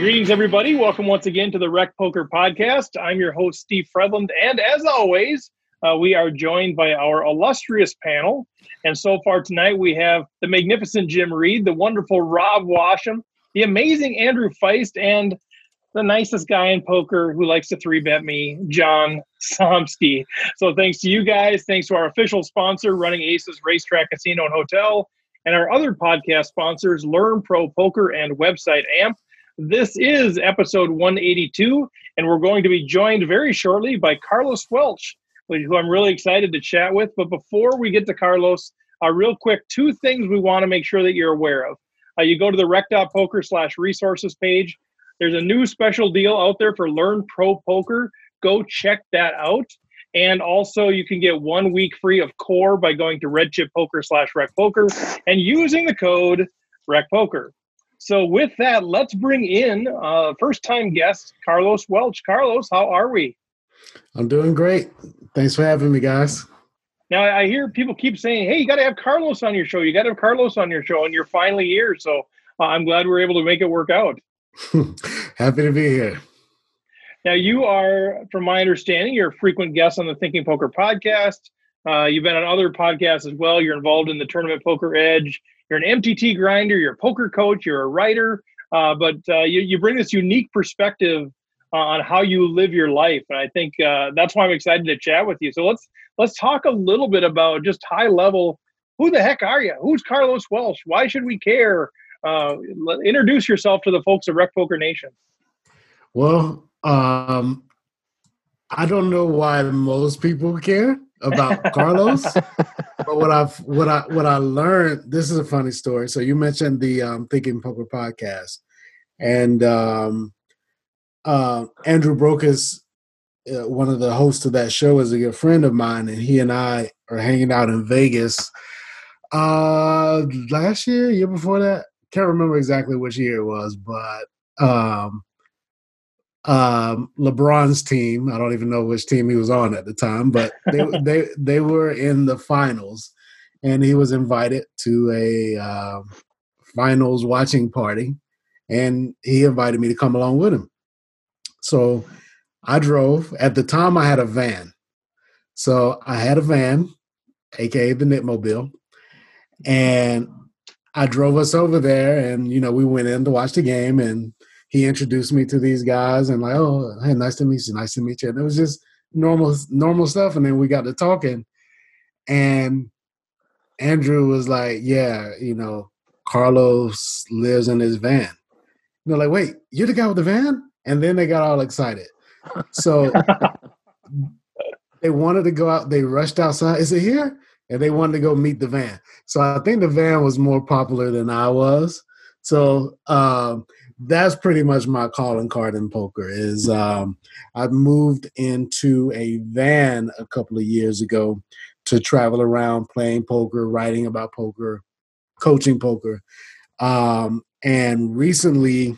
Greetings, everybody. Welcome once again to the Rec Poker Podcast. I'm your host, Steve Fredlund. And as always, uh, we are joined by our illustrious panel. And so far tonight, we have the magnificent Jim Reed, the wonderful Rob Washam, the amazing Andrew Feist, and the nicest guy in poker who likes to three bet me, John Somsky. So thanks to you guys. Thanks to our official sponsor, Running Aces Racetrack Casino and Hotel, and our other podcast sponsors, Learn Pro Poker and website AMP. This is episode 182, and we're going to be joined very shortly by Carlos Welch, who I'm really excited to chat with. But before we get to Carlos, uh, real quick, two things we want to make sure that you're aware of. Uh, you go to the rec.poker slash resources page. There's a new special deal out there for Learn Pro Poker. Go check that out. And also, you can get one week free of core by going to redchippoker slash rec poker and using the code rec poker. So with that, let's bring in uh, first time guest Carlos Welch. Carlos, how are we? I'm doing great. Thanks for having me, guys. Now I hear people keep saying, "Hey, you got to have Carlos on your show. You got to have Carlos on your show," and you're finally here. So uh, I'm glad we're able to make it work out. Happy to be here. Now you are, from my understanding, you're a frequent guest on the Thinking Poker podcast. Uh, you've been on other podcasts as well. You're involved in the Tournament Poker Edge you're an MTT grinder, you're a poker coach, you're a writer, uh, but uh, you, you bring this unique perspective uh, on how you live your life, and I think uh, that's why I'm excited to chat with you. So let's let's talk a little bit about just high level. Who the heck are you? Who's Carlos Welch? Why should we care? Uh, introduce yourself to the folks of Rec Poker Nation. Well, um, I don't know why most people care about Carlos. but what I've what I what I learned, this is a funny story. So you mentioned the um, Thinking Poker podcast, and um, uh, Andrew Brokos, uh, one of the hosts of that show, is a good friend of mine, and he and I are hanging out in Vegas. Uh, last year, year before that, can't remember exactly which year it was, but um, um, LeBron's team. I don't even know which team he was on at the time, but they they they were in the finals, and he was invited to a uh, finals watching party, and he invited me to come along with him. So I drove. At the time, I had a van, so I had a van, aka the Knitmobile, and I drove us over there, and you know we went in to watch the game and he introduced me to these guys and like, oh, hey, nice to meet you, nice to meet you. And it was just normal, normal stuff. And then we got to talking, and Andrew was like, yeah, you know, Carlos lives in his van. And they're like, wait, you're the guy with the van? And then they got all excited. So they wanted to go out. They rushed outside. Is it here? And they wanted to go meet the van. So I think the van was more popular than I was. So um, that's pretty much my calling card in poker is um, i moved into a van a couple of years ago to travel around playing poker writing about poker coaching poker. Um, and recently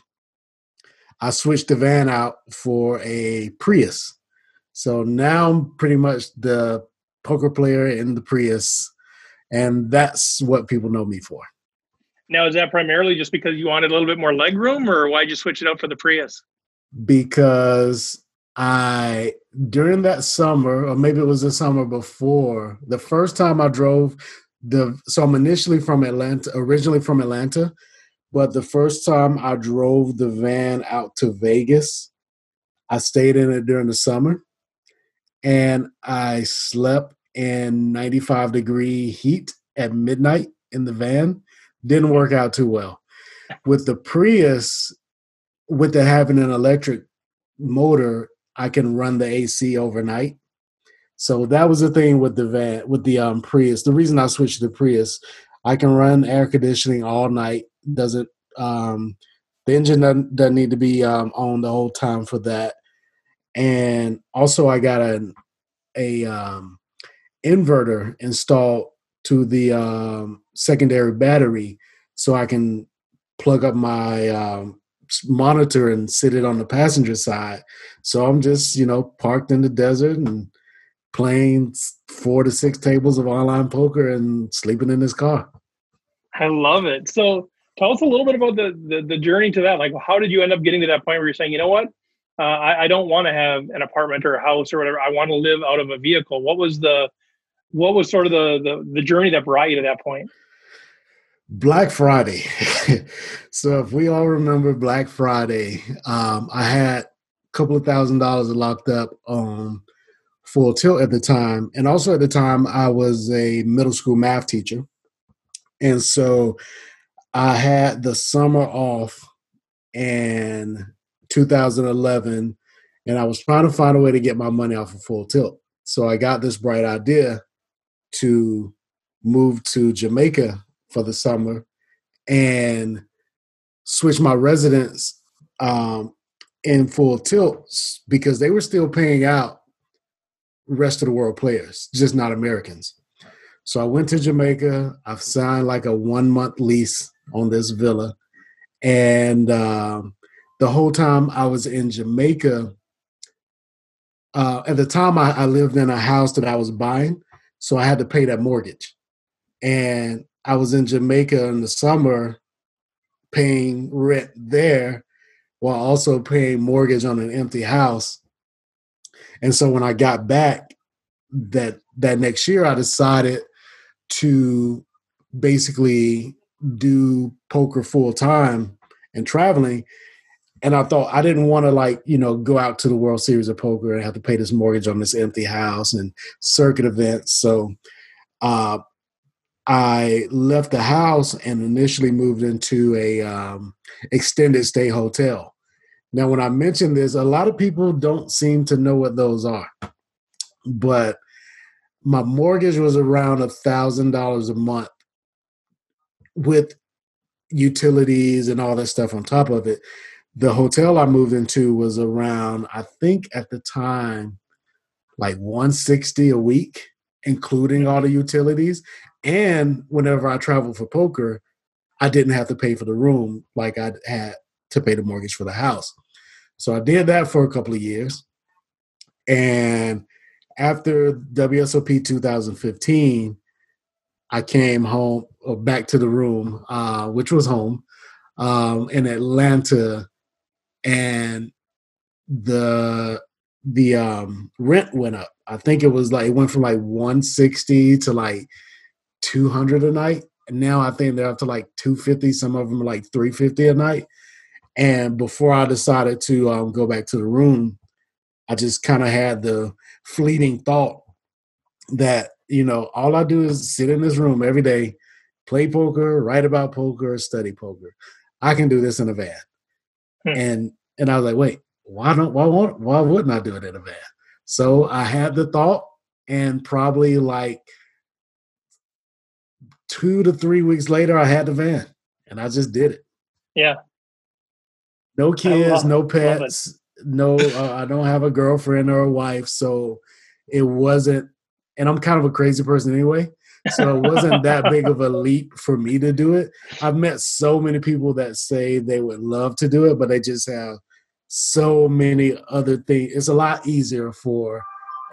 i switched the van out for a prius. So now i'm pretty much the poker player in the prius and that's what people know me for now, is that primarily just because you wanted a little bit more leg room, or why'd you switch it up for the Prius? Because I during that summer, or maybe it was the summer before, the first time I drove the so I'm initially from Atlanta, originally from Atlanta, but the first time I drove the van out to Vegas, I stayed in it during the summer and I slept in 95 degree heat at midnight in the van didn't work out too well. With the Prius, with the having an electric motor, I can run the AC overnight. So that was the thing with the van, with the um, Prius. The reason I switched to Prius, I can run air conditioning all night. Doesn't um, the engine doesn't, doesn't need to be um, on the whole time for that. And also, I got an a um, inverter installed to the um, secondary battery so I can plug up my um, monitor and sit it on the passenger side. So I'm just, you know, parked in the desert and playing four to six tables of online poker and sleeping in this car. I love it. So Tell us a little bit about the, the, the journey to that. Like, how did you end up getting to that point where you're saying, you know what, uh, I, I don't want to have an apartment or a house or whatever. I want to live out of a vehicle. What was the what was sort of the the, the journey that brought you to that point? Black Friday. so if we all remember Black Friday, um, I had a couple of thousand dollars locked up on full tilt at the time. And also at the time I was a middle school math teacher. And so I had the summer off in 2011 and I was trying to find a way to get my money off of full tilt. So I got this bright idea to move to Jamaica for the summer and switch my residence um, in full tilt because they were still paying out rest of the world players, just not Americans. So I went to Jamaica. I've signed like a one month lease on this villa. And um, the whole time I was in Jamaica, uh, at the time I, I lived in a house that I was buying. So I had to pay that mortgage. And I was in Jamaica in the summer paying rent there while also paying mortgage on an empty house. And so when I got back that that next year I decided to basically do poker full time and traveling and I thought I didn't want to like you know go out to the World Series of Poker and have to pay this mortgage on this empty house and circuit events. So uh, I left the house and initially moved into a um, extended stay hotel. Now, when I mention this, a lot of people don't seem to know what those are, but my mortgage was around a thousand dollars a month with utilities and all that stuff on top of it. The hotel I moved into was around, I think at the time, like 160 a week, including all the utilities. And whenever I traveled for poker, I didn't have to pay for the room like I had to pay the mortgage for the house. So I did that for a couple of years. And after WSOP 2015, I came home or back to the room, uh, which was home um, in Atlanta, and the the um, rent went up. I think it was like it went from like 160 to like 200 a night. And now I think they're up to like 250. Some of them are like 350 a night. And before I decided to um, go back to the room, I just kind of had the fleeting thought that, you know, all I do is sit in this room every day, play poker, write about poker, study poker. I can do this in a van. Hmm. And and I was like, wait, why don't why won't why wouldn't I do it in a van? So I had the thought and probably like two to three weeks later, I had the van and I just did it. Yeah. No kids, no pets, no, uh, I don't have a girlfriend or a wife. So it wasn't, and I'm kind of a crazy person anyway. So it wasn't that big of a leap for me to do it. I've met so many people that say they would love to do it, but they just have so many other things. It's a lot easier for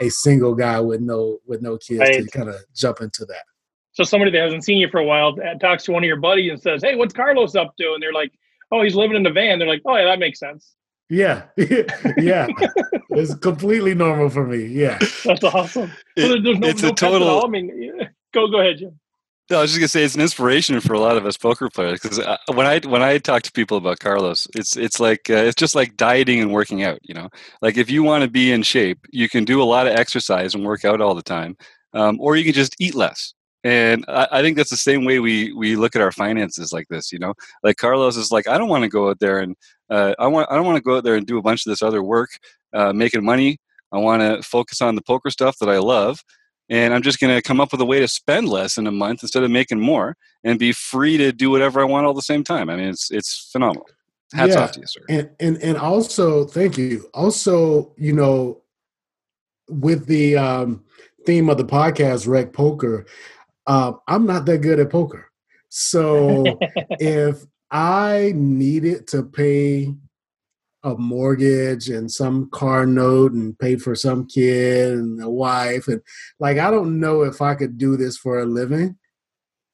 a single guy with no with no kids right. to kind of jump into that. So somebody that hasn't seen you for a while uh, talks to one of your buddies and says, "Hey, what's Carlos up to?" And they're like, "Oh, he's living in the van." They're like, "Oh, yeah, that makes sense." Yeah, yeah, it's completely normal for me. Yeah, that's awesome. It, so there's no, it's no a total. I mean, go go ahead, Jim. No, I was just gonna say it's an inspiration for a lot of us poker players because uh, when I when I talk to people about Carlos, it's it's like uh, it's just like dieting and working out. You know, like if you want to be in shape, you can do a lot of exercise and work out all the time, um, or you can just eat less and I, I, think that's the same way we we look at our finances like this you know like carlos is like i don't want to go out there and uh, i want i don't want to go out there and do a bunch of this other work uh, making money i want to focus on the poker stuff that i love and i'm just going to come up with a way to spend less in a month instead of making more and be free to do whatever i want all the same time i mean it's it's phenomenal hats yeah. off to you sir and and and also thank you also you know with the um theme of the podcast rec poker uh, I'm not that good at poker. So if I needed to pay a mortgage and some car note and pay for some kid and a wife and like I don't know if I could do this for a living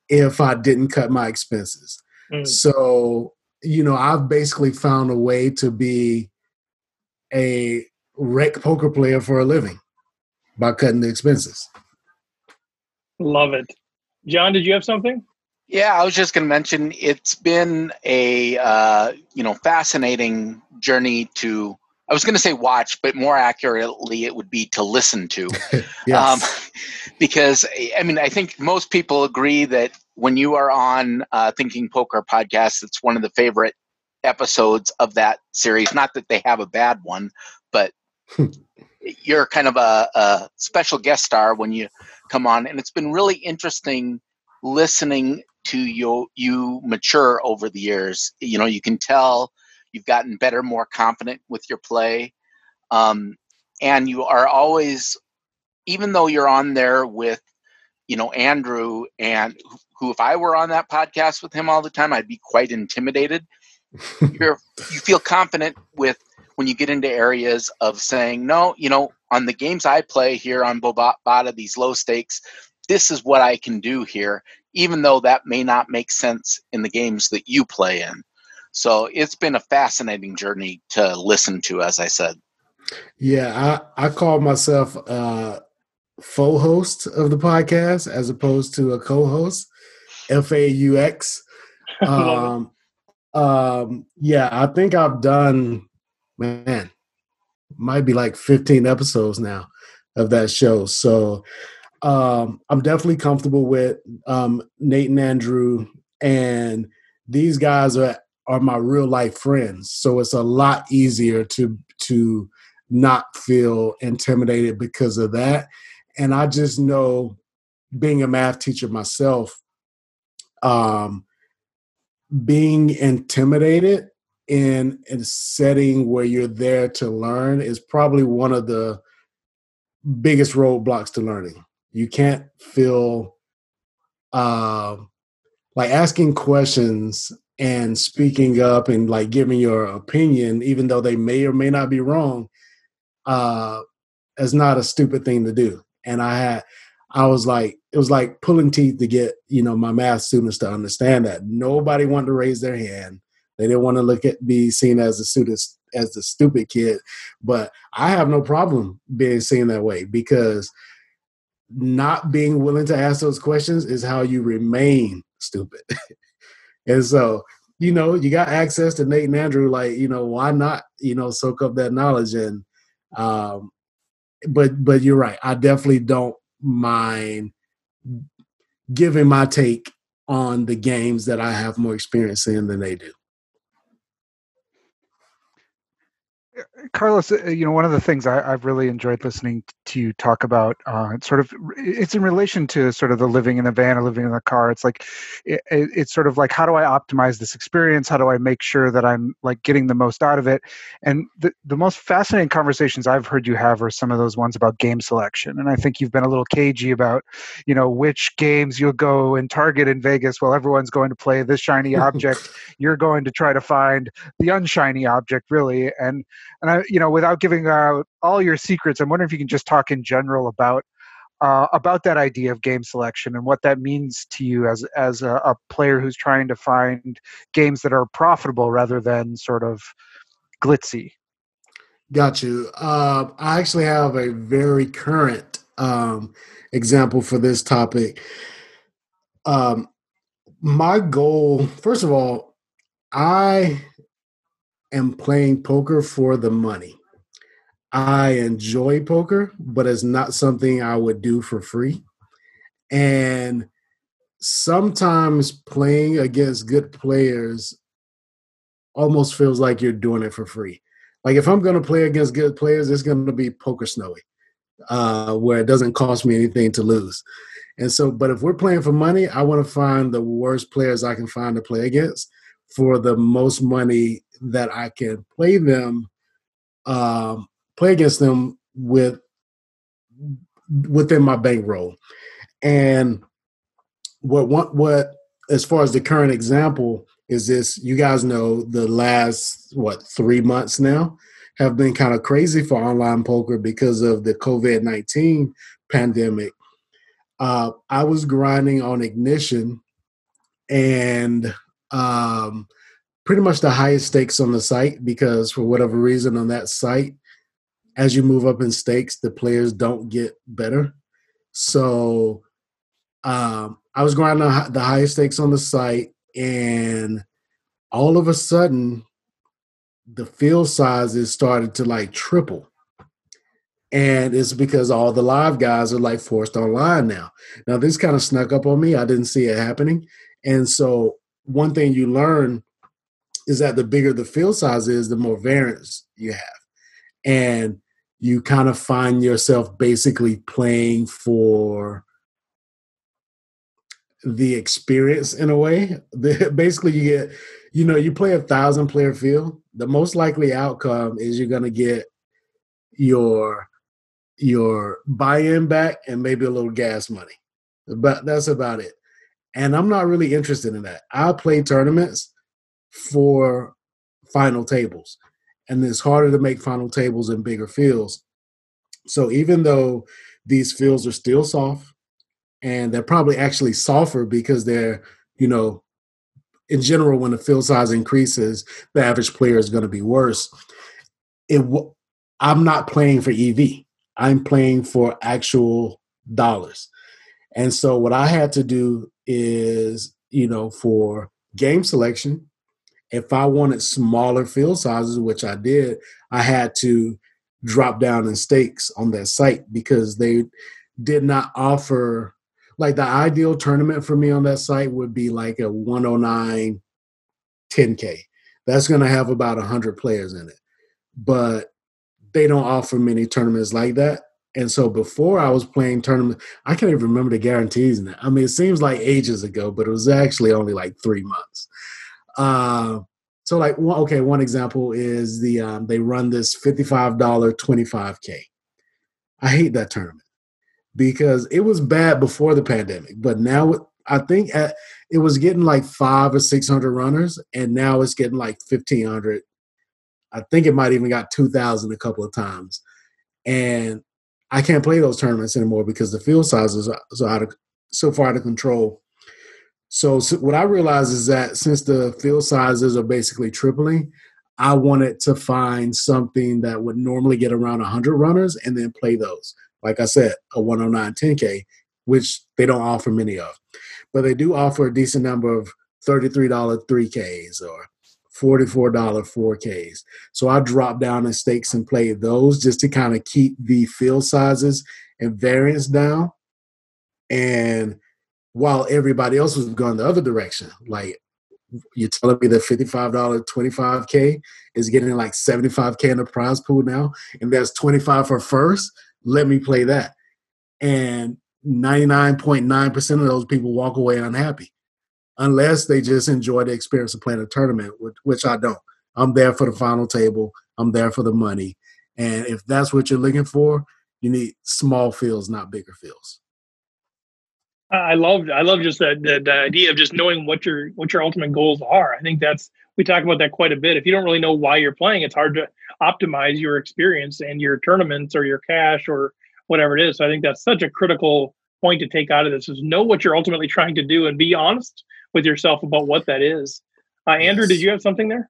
if I didn't cut my expenses. Mm. So, you know, I've basically found a way to be a rec poker player for a living by cutting the expenses. Love it. John, did you have something? Yeah, I was just going to mention it's been a uh, you know fascinating journey to. I was going to say watch, but more accurately, it would be to listen to, yes. um, because I mean I think most people agree that when you are on uh, Thinking Poker podcast, it's one of the favorite episodes of that series. Not that they have a bad one, but you're kind of a, a special guest star when you come on, and it's been really interesting listening to you you mature over the years. You know, you can tell you've gotten better, more confident with your play, um, and you are always, even though you're on there with, you know, Andrew and who, if I were on that podcast with him all the time, I'd be quite intimidated. you're you feel confident with when you get into areas of saying no you know on the games i play here on bovada these low stakes this is what i can do here even though that may not make sense in the games that you play in. So it's been a fascinating journey to listen to, as I said. Yeah, I, I call myself a faux host of the podcast as opposed to a co-host. F A U X. Um, um, yeah, I think I've done, man, might be like 15 episodes now of that show. So um, I'm definitely comfortable with um, Nate and Andrew, and these guys are are my real life friends. So it's a lot easier to to not feel intimidated because of that. And I just know, being a math teacher myself, um, being intimidated in a setting where you're there to learn is probably one of the biggest roadblocks to learning you can't feel uh, like asking questions and speaking up and like giving your opinion, even though they may or may not be wrong, uh, is not a stupid thing to do. And I had, I was like, it was like pulling teeth to get, you know, my math students to understand that nobody wanted to raise their hand. They didn't want to look at be seen as a student as the stupid kid. But I have no problem being seen that way because not being willing to ask those questions is how you remain stupid. and so, you know, you got access to Nate and Andrew, like, you know, why not, you know, soak up that knowledge and um but but you're right. I definitely don't mind giving my take on the games that I have more experience in than they do. Carlos, uh, you know, one of the things I, have really enjoyed listening to you talk about, uh, it's sort of, it's in relation to sort of the living in the van or living in the car. It's like, it, it's sort of like, how do I optimize this experience? How do I make sure that I'm like getting the most out of it? And the, the most fascinating conversations I've heard you have are some of those ones about game selection. And I think you've been a little cagey about, you know, which games you'll go and target in Vegas while everyone's going to play this shiny object. You're going to try to find the unshiny object, really. And and I, you know, without giving out all your secrets, I'm wondering if you can just talk in general about uh, about that idea of game selection and what that means to you as as a, a, player who's trying to find games that are profitable rather than sort of glitzy. Got you. Uh, I actually have a very current um, example for this topic. Um, my goal, first of all, I am playing poker for the money. I enjoy poker, but it's not something I would do for free. And sometimes playing against good players almost feels like you're doing it for free. Like if I'm going to play against good players, it's going to be PokerSnowie, uh, where it doesn't cost me anything to lose. And so, but if we're playing for money, I want to find the worst players I can find to play against for the most money that I can play them, um, play against them with within my bankroll. And what what what as far as the current example is this you guys know the last what three months now have been kind of crazy for online poker because of the covid-19 pandemic uh, i was grinding on ignition and um, pretty much the highest stakes on the site because for whatever reason on that site, as you move up in stakes, the players don't get better. So um, I was going to the highest stakes on the site, and all of a sudden, the field sizes started to like triple. And it's because all the live guys are like forced online now. Now, this kind of snuck up on me. I didn't see it happening. And so, one thing you learn is that the bigger the field size is, the more variance you have. And you kind of find yourself basically playing for the experience in a way. basically, you get, you know, you play a thousand player field. The most likely outcome is you're going to get your your buy-in back and maybe a little gas money. But that's about it. And I'm not really interested in that. I play tournaments for final tables. And it's harder to make final tables in bigger fields. So even though these fields are still soft, and they're probably actually softer because they're, you know, in general, when the field size increases, the average player is going to be worse. It, I'm not playing for EV. I'm playing for actual dollars. And so what I had to do is, you know, for game selection, if I wanted smaller field sizes, which I did, I had to drop down in stakes on that site because they did not offer like the ideal tournament for me on that site would be like a 109 10k. That's going to have about 100 players in it. But they don't offer many tournaments like that. And so before I was playing tournament, I can't even remember the guarantees that. I mean, it seems like ages ago, but it was actually only like three months. Uh, so like, okay, one example is the um, they run this fifty-five dollar twenty-five k. I hate that tournament because it was bad before the pandemic, but now I think at, it was getting like five or six hundred runners, and now it's getting like fifteen hundred. I think it might even got two thousand a couple of times, and I can't play those tournaments anymore because the field sizes are so out of so far out of control. So, so what I realized is that since the field sizes are basically tripling, I wanted to find something that would normally get around 100 runners and then play those like I said, a 109 10K, which they don't offer many of. But they do offer a decent number of $33 3Ks or $44 4Ks. So I dropped down in stakes and played those just to kind of keep the field sizes and variance down. And while everybody else was going the other direction, like you're telling me that $55 25K is getting like 75K in the prize pool now, and there's 25 for first let me play that. And 99.9% of those people walk away unhappy unless they just enjoy the experience of playing a tournament, which, which I don't. I'm there for the final table, I'm there for the money. And if that's what you're looking for, you need small fields, not bigger fields. I love I love just the, the, the idea of just knowing what your what your ultimate goals are. I think that's we talk about that quite a bit. If you don't really know why you're playing, it's hard to optimize your experience and your tournaments or your cash or whatever it is. So I think that's such a critical point to take out of this is know what you're ultimately trying to do and be honest with yourself about what that is. Uh, Andrew, did you have something there?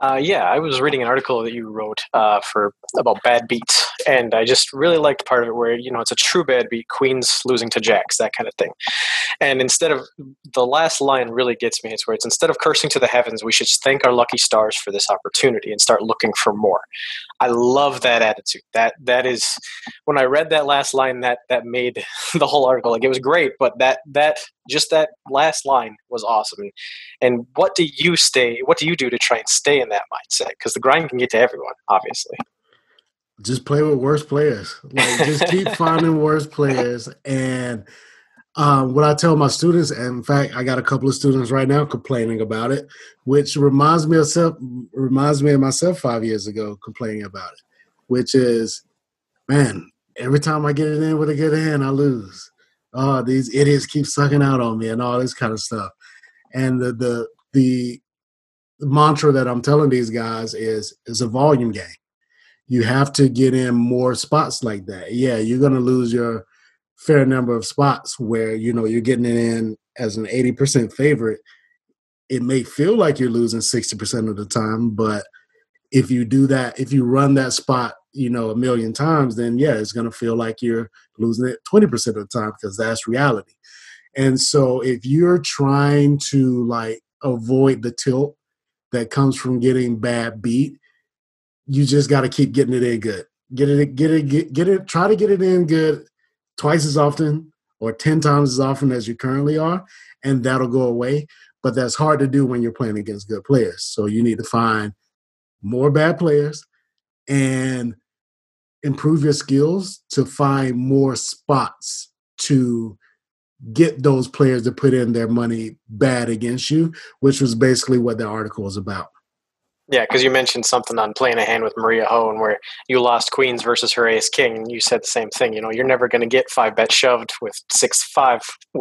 Uh, yeah, I was reading an article that you wrote uh, for about bad beats, and I just really liked part of it where you know it's a true bad beat, queens losing to jacks, that kind of thing. And instead of the last line really gets me, it's where it's instead of cursing to the heavens, we should thank our lucky stars for this opportunity and start looking for more. I love that attitude. That that is when I read that last line, that that made the whole article like it was great, but that that just that last line was awesome. And what do you stay? What do you do to try and stay in that mindset? Because the grind can get to everyone, obviously. Just play with worse players. Like just keep finding worse players. And um, what I tell my students, and in fact, I got a couple of students right now complaining about it, which reminds me of self, reminds me of myself five years ago complaining about it, which is, man, every time I get it in with a good hand, I lose oh, these idiots keep sucking out on me and all this kind of stuff. And the the the mantra that I'm telling these guys is is a volume game. You have to get in more spots like that. Yeah, you're gonna lose your fair number of spots where you know you're getting it in as an 80% favorite it may feel like you're losing 60% of the time, but if you do that, if you run that spot, you know, a million times, then yeah, it's going to feel like you're losing it 20% of the time because that's reality. And so if you're trying to like avoid the tilt that comes from getting bad beat, you just got to keep getting it in good. Get it, get it, get, get it, try to get it in good twice as often or 10 times as often as you currently are, and that'll go away. But that's hard to do when you're playing against good players. So you need to find more bad players and improve your skills to find more spots to get those players to put in their money bad against you, which was basically what the article was about. Yeah, because you mentioned something on playing a hand with Maria Ho where you lost queens versus her ace king, and you said the same thing. You know, you're never going to get five bet shoved with six five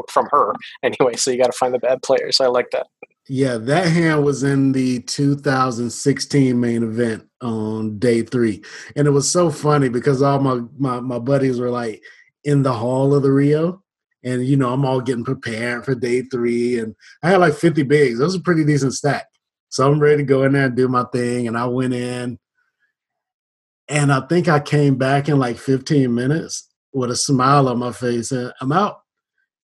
from her anyway. So you got to find the bad players. I like that. Yeah, that hand was in the 2016 main event on day three, and it was so funny because all my my, my buddies were like in the hall of the Rio, and you know I'm all getting prepared for day three, and I had like 50 bigs. That was a pretty decent stack. So I'm ready to go in there and do my thing. And I went in, and I think I came back in like 15 minutes with a smile on my face, and I'm out.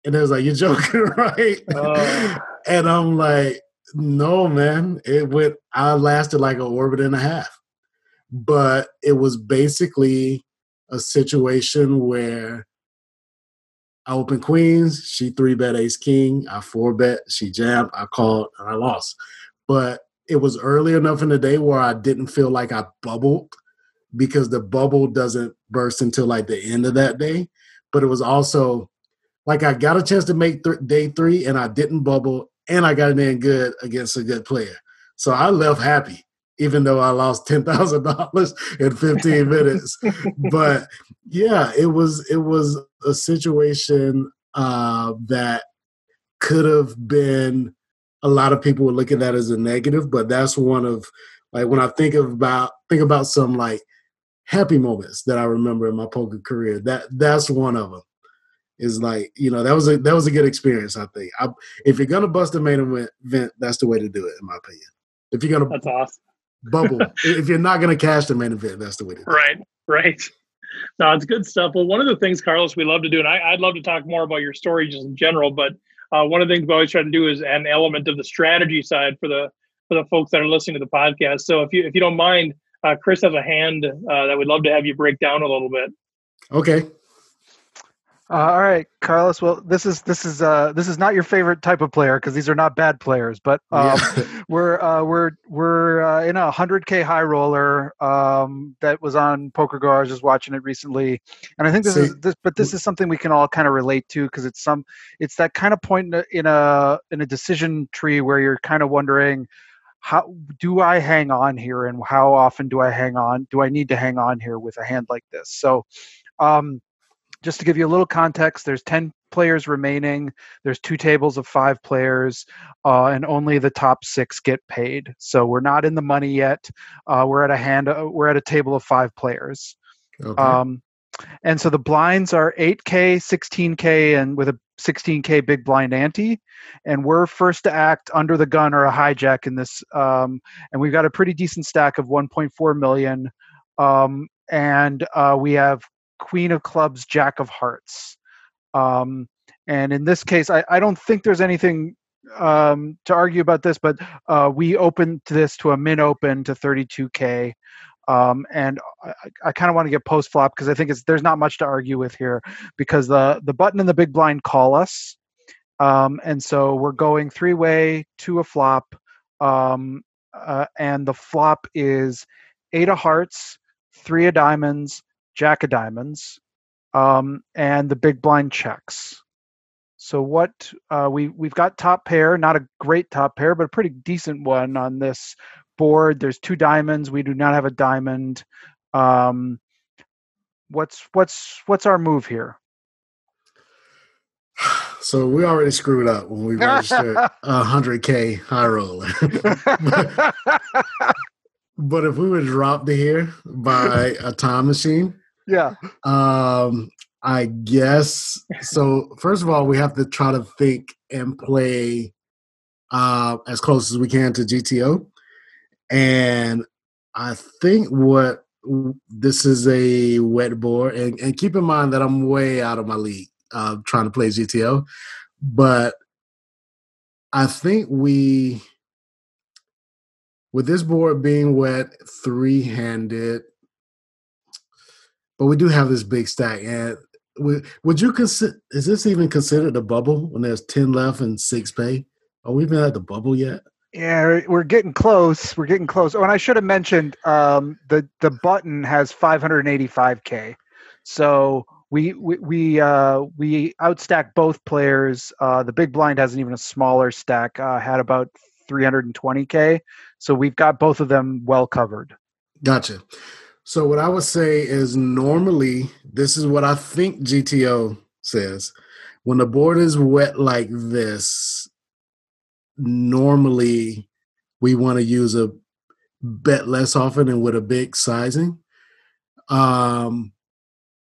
And it was like, "You're joking, right?" Uh. and I'm like, "No, man. It went. I lasted like an orbit and a half, but it was basically a situation where." I opened queens. She three bet ace king. I four bet. She jammed. I called and I lost but it was early enough in the day where I didn't feel like I bubbled because the bubble doesn't burst until like the end of that day. But it was also like I got a chance to make th- day three and I didn't bubble and I got it in good against a good player. So I left happy, even though I lost ten thousand dollars in fifteen minutes. but yeah, it was it was a situation uh, that could have been a lot of people would look at that as a negative, but that's one of like when I think about think about some like happy moments that I remember in my poker career. That that's one of them. Is like you know that was a that was a good experience. I think I, if you're gonna bust a main event, that's the way to do it, in my opinion. If you're gonna that's awesome bubble, if you're not gonna cash the main event, that's the way to do right, it. Right, right. No, it's good stuff. Well, one of the things, Carlos, we love to do, and I, would love to talk more about your story just in general, but uh, one of the things we always try to do is an element of the strategy side for the for the folks that are listening to the podcast. So if you if you don't mind, uh, Chris has a hand uh, that would love to have you break down a little bit. Okay. Uh, all right, Carlos. Well, this is this is uh, this is not your favorite type of player because these are not bad players. But um, yeah. we're uh, we're we're uh, in a hundred k high roller um, that was on PokerGO. I was just watching it recently, and I think this See, is this, but this is something we can all kind of relate to because it's some it's that kind of point in a, in a in a decision tree where you're kind of wondering how do I hang on here and how often do I hang on? Do I need to hang on here with a hand like this? So. Um, just to give you a little context, there's 10 players remaining. There's two tables of five players, uh, and only the top six get paid. So we're not in the money yet. Uh, we're at a hand. Uh, we're at a table of five players. Okay. Um, and so the blinds are 8K, 16K, and with a 16K big blind ante. And we're first to act under the gun or a hijack in this. Um, and we've got a pretty decent stack of 1.4 million. Um, and uh, we have Queen of Clubs, Jack of Hearts. Um, and in this case, I, I, don't think there's anything um, to argue about this, but uh, we opened this to a min open to 32K. Um, and I, I kind of want to get post flop because I think it's there's not much to argue with here because the the button and the big blind call us, um, and so we're going three way to a flop, um, uh, and the flop is eight of hearts, three of diamonds, jack of diamonds, um, and the big blind checks. So what uh, we we've got top pair, not a great top pair, but a pretty decent one on this board. There's two diamonds. We do not have a diamond. Um, what's what's what's our move here? So we already screwed up when we registered a hundred k high roller. but, but if we were dropped here by a time machine, yeah. Um, I guess so. First of all, we have to try to think and play uh, as close as we can to GTO. And I think what this is a wet board, and, and keep in mind that I'm way out of my league uh, trying to play GTO, but I think we, with this board being wet, three handed, but we do have this big stack. And would you consider, is this even considered a bubble when there's 10 left and six pay? Are we even at the bubble yet? Yeah, we're getting close. We're getting close. Oh, and I should have mentioned um, the the button has 585k. So we we we uh, we outstack both players. Uh, the big blind has an even a smaller stack. Uh, had about 320k. So we've got both of them well covered. Gotcha. So what I would say is normally this is what I think GTO says. When the board is wet like this, normally we want to use a bet less often and with a big sizing. Um,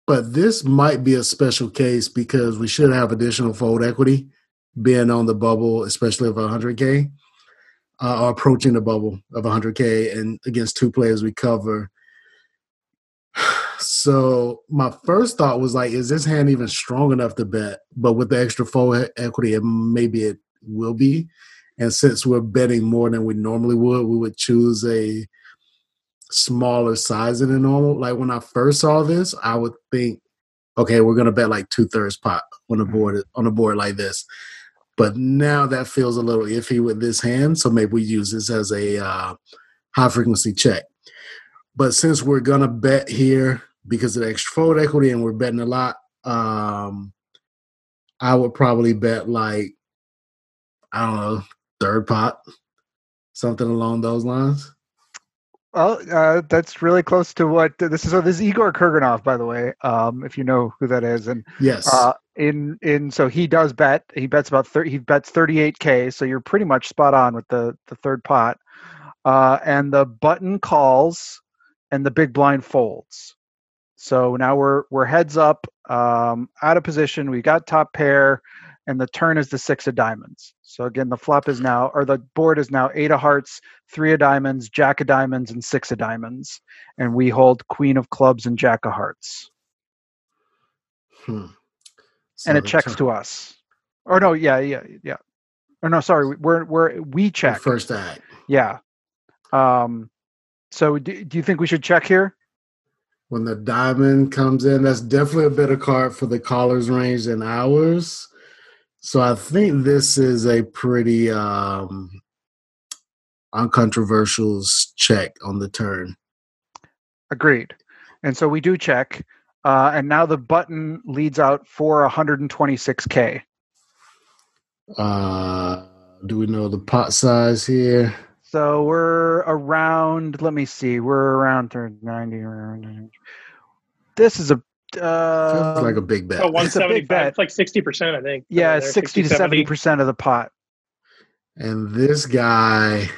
but this might be a special case because we should have additional fold equity being on the bubble, especially of 100K uh, or approaching the bubble of 100K. And against two players we cover. So my first thought was like, is this hand even strong enough to bet? But with the extra fold equity, it, maybe it will be. And since we're betting more than we normally would, we would choose a smaller size than normal. Like when I first saw this, I would think, okay, we're gonna bet like two thirds pot on a mm-hmm. board on a board like this. But now that feels a little iffy with this hand, so maybe we use this as a uh, high frequency check. But since we're gonna bet here because of the extra fold equity and we're betting a lot, um, I would probably bet like I don't know third pot, something along those lines. Well, uh, that's really close to what this is. So this is Igor Kurganov, by the way, um, if you know who that is, and yes, uh, in in so he does bet. He bets about 30, he bets thirty eight k. So you're pretty much spot on with the the third pot, uh, and the button calls, and the big blind folds. So now we're we're heads up, um, out of position. We got top pair and the turn is the six of diamonds. So again, the flop is now, or the board is now eight of hearts, three of diamonds, jack of diamonds, and six of diamonds. And we hold queen of clubs and jack of hearts. Hmm. So and it checks to us. Or no, yeah, yeah, yeah. Or no, sorry, we're we're we check the first act. Yeah. Um. So do, do you think we should check here? When the diamond comes in, that's definitely a better card for the caller's range than ours. So I think this is a pretty um, uncontroversial check on the turn. Agreed. And so we do check. Uh, and now the button leads out for 126K. Uh, do we know the pot size here? So we're around, let me see, we're around 90. This is a uh, Feels like a big bet. Oh, 175. It's, it's like 60%, I think. Yeah, 60 to 70% of the pot. And this guy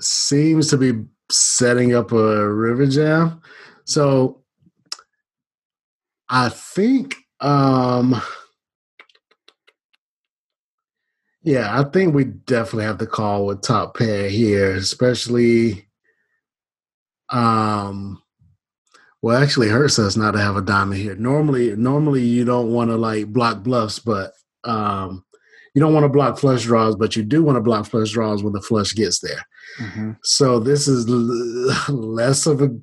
seems to be setting up a river jam. So I think um yeah, I think we definitely have to call with top pair here, especially um well, actually, hurts us not to have a diamond here. Normally, normally you don't want to like block bluffs, but um, you don't want to block flush draws, but you do want to block flush draws when the flush gets there. Mm-hmm. So this is l- less of a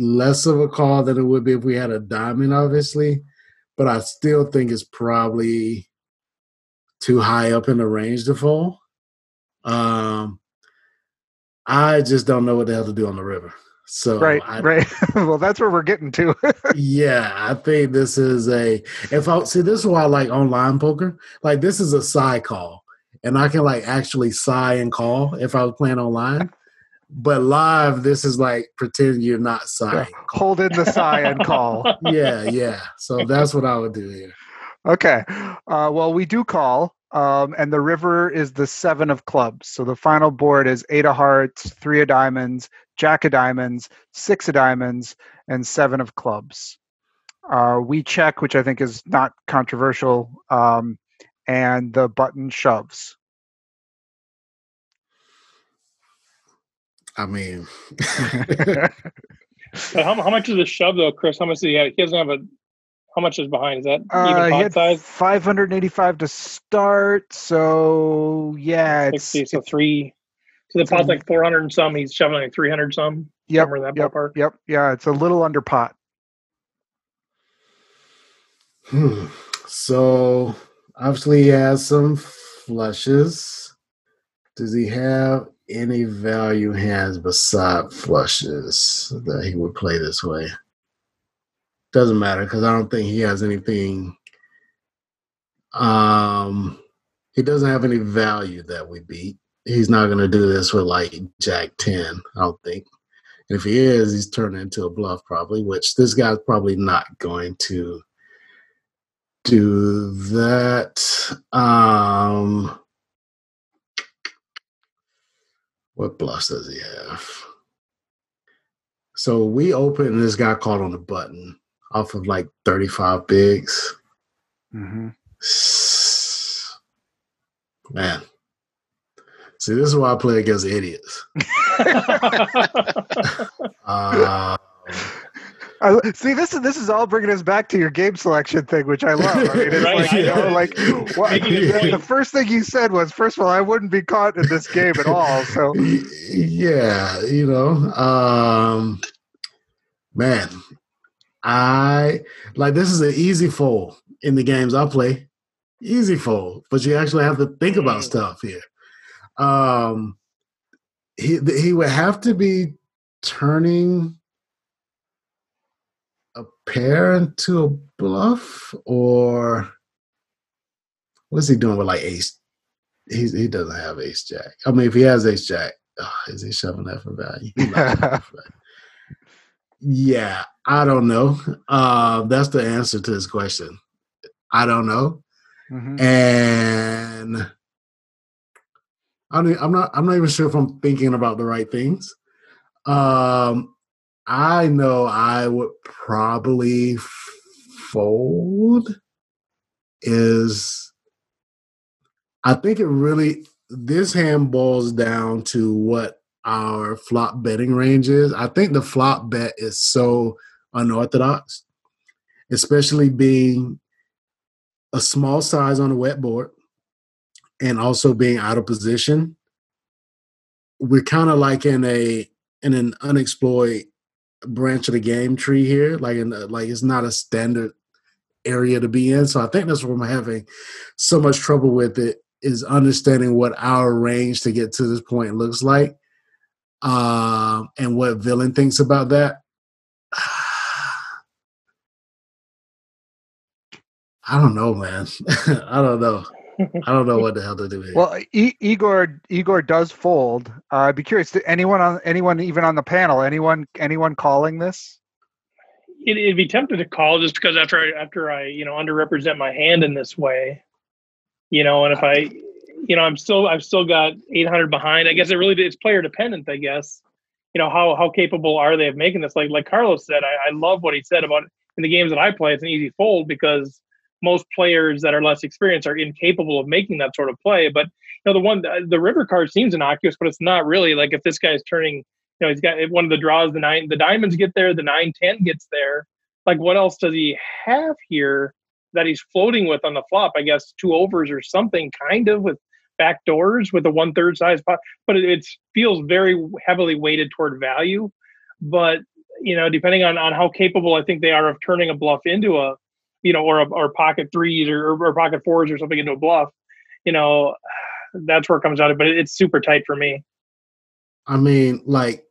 less of a call than it would be if we had a diamond, obviously. But I still think it's probably too high up in the range to fall. Um, I just don't know what the hell to do on the river. So right, I, right. well, that's where we're getting to. yeah, I think this is a. If I see this is why I like online poker. Like this is a sigh call, and I can like actually sigh and call if I was playing online. But live, this is like pretend you're not sighing. Yeah, hold in the sigh and call. yeah, yeah. So that's what I would do here. Okay. Uh, well, we do call. Um, and the river is the seven of clubs. So the final board is eight of hearts, three of diamonds, jack of diamonds, six of diamonds, and seven of clubs. Uh, we check, which I think is not controversial, um, and the button shoves. I mean, how, how much is the shove though, Chris? How much does he have? He doesn't have a. How much is behind? Is that Uh, even he pot had size? 585 to start, so yeah, it's, Sixty. So it's three. So the it's pot's l- like four hundred and some. He's shoving like three hundred some. yep, somewhere in that yep, ballpark. yep, yeah, it's a little under pot. hmm. so obviously he has some flushes. Does he have any value hands beside flushes that he would play this way? Doesn't matter because I don't think he has anything. Um, he doesn't have any value that we beat. He's not going to do this with like Jack ten. I don't think. And if he is, he's turning into a bluff probably, which this guy's probably not going to do that. Um, what bluffs does he have? So we open this guy called on the button off of like 35 bigs. hmm Man. See, this is why I play against idiots. Uh, I, see, this is this is all bringing us back to your game selection thing, which I love. I mean, it's Right, like I you know, know. like what, the, the first thing you said was, first of all, I wouldn't be caught in this game at all. So yeah you know um man i like this is an easy fold in the games i play easy fold but you actually have to think about Mm. stuff here um he he would have to be turning a pair into a bluff or what's he doing with like ace he he doesn't have ace jack. I mean, if he has ace jack, oh, is he shoving that for value? He's not shoving that for value. Yeah, I don't know. Uh, that's the answer to this question. I don't know, mhm. and I don't, I'm not. I'm not even sure if I'm thinking about the right things. Um, I know I would probably fold. Is I think it really this hand boils down to what our flop betting range is. I think the flop bet is so unorthodox, especially being a small size on a wet board and also being out of position. We're kind of like in a in an unexplored branch of the game tree here. Like in a, like it's not a standard area to be in. So I think that's what I'm having so much trouble with it is understanding what our range to get to this point looks like um, and what villain thinks about that i don't know man i don't know i don't know what the hell to do here well, e- Igor Igor does fold. Uh, I'd be curious. Did anyone on anyone even on the panel? Anyone anyone calling this? it, it'd be tempted to call just because after I after I you know underrepresent my hand in this way, you know, and if I, you know, I'm still I've still got 800 behind. I guess it really it's player dependent. I guess, you know, how how capable are they of making this? Like like Carlos said, I, I love what he said about in the games that I play. It's an easy fold because most players that are less experienced are incapable of making that sort of play. But you know, the one the river card seems innocuous, but it's not really. Like if this guy's turning you know, he's got one of the draws, the nine, the diamonds get there, the nine, ten gets there. Like, what else does he have here that he's floating with on the flop? I guess two overs or something, kind of with back doors with a one third size pot, but it it's, feels very heavily weighted toward value. But you know, depending on on how capable I think they are of turning a bluff into a, you know, or a, or pocket threes or, or pocket fours or something into a bluff, you know, that's where it comes out. But it's super tight for me. i mean like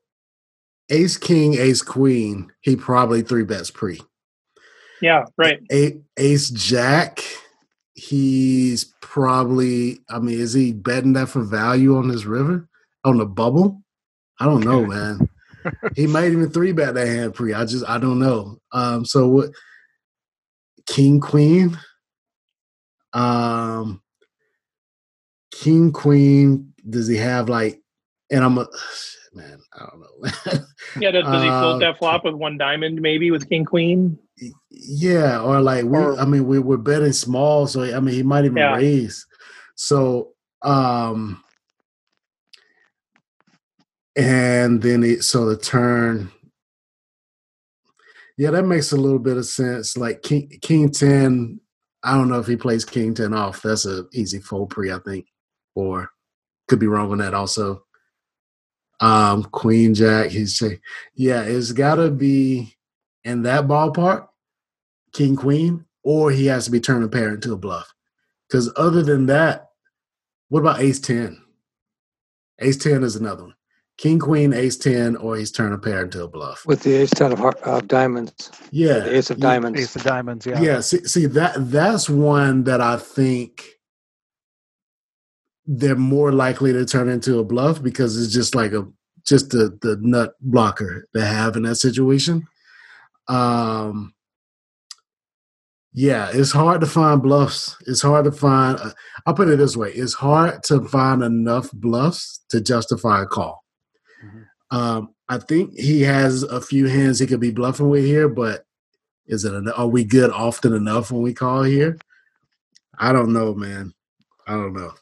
ace king ace queen he probably three bets pre Yeah, right. A- ace jack he's probably i mean is he betting that for value on this river? On the bubble? I don't know man. He might even three bet that hand pre i just i don't know. Um so what king queen? Um king queen does he have like and i'm a man i don't know. Yeah, does, does he Uh, float that flop with one diamond, maybe with king queen? Yeah, or like we. Or- I mean, we we're betting small, so I mean, he might even Yeah. raise. So, um, and then it so the turn. Yeah, that makes a little bit of sense. Like King King ten, I don't know if he plays King ten off. That's a easy fold pre, I think, or could be wrong on that also. Um, Queen Jack, he's say, yeah, it's got to be in that ballpark, King Queen, or he has to be turning pair into a bluff. Because other than that, what about Ace Ten? Ace Ten is another one. King Queen, Ace Ten, or he's turning pair into a bluff. with the ace ten of, heart, of diamonds, Yeah, the ace of diamonds. Ace of diamonds. Yeah. Yeah, see, see that that's one that I think they're more likely to turn into a bluff because it's just like a just the the nut blocker they have in that situation. Um, yeah, it's hard to find bluffs. It's hard to find. Uh, I'll put it this way: it's hard to find enough bluffs to justify a call. Mhm. Um, I think he has a few hands he could be bluffing with here, but is it? en- Are we good often enough when we call here? I don't know, man. I don't know.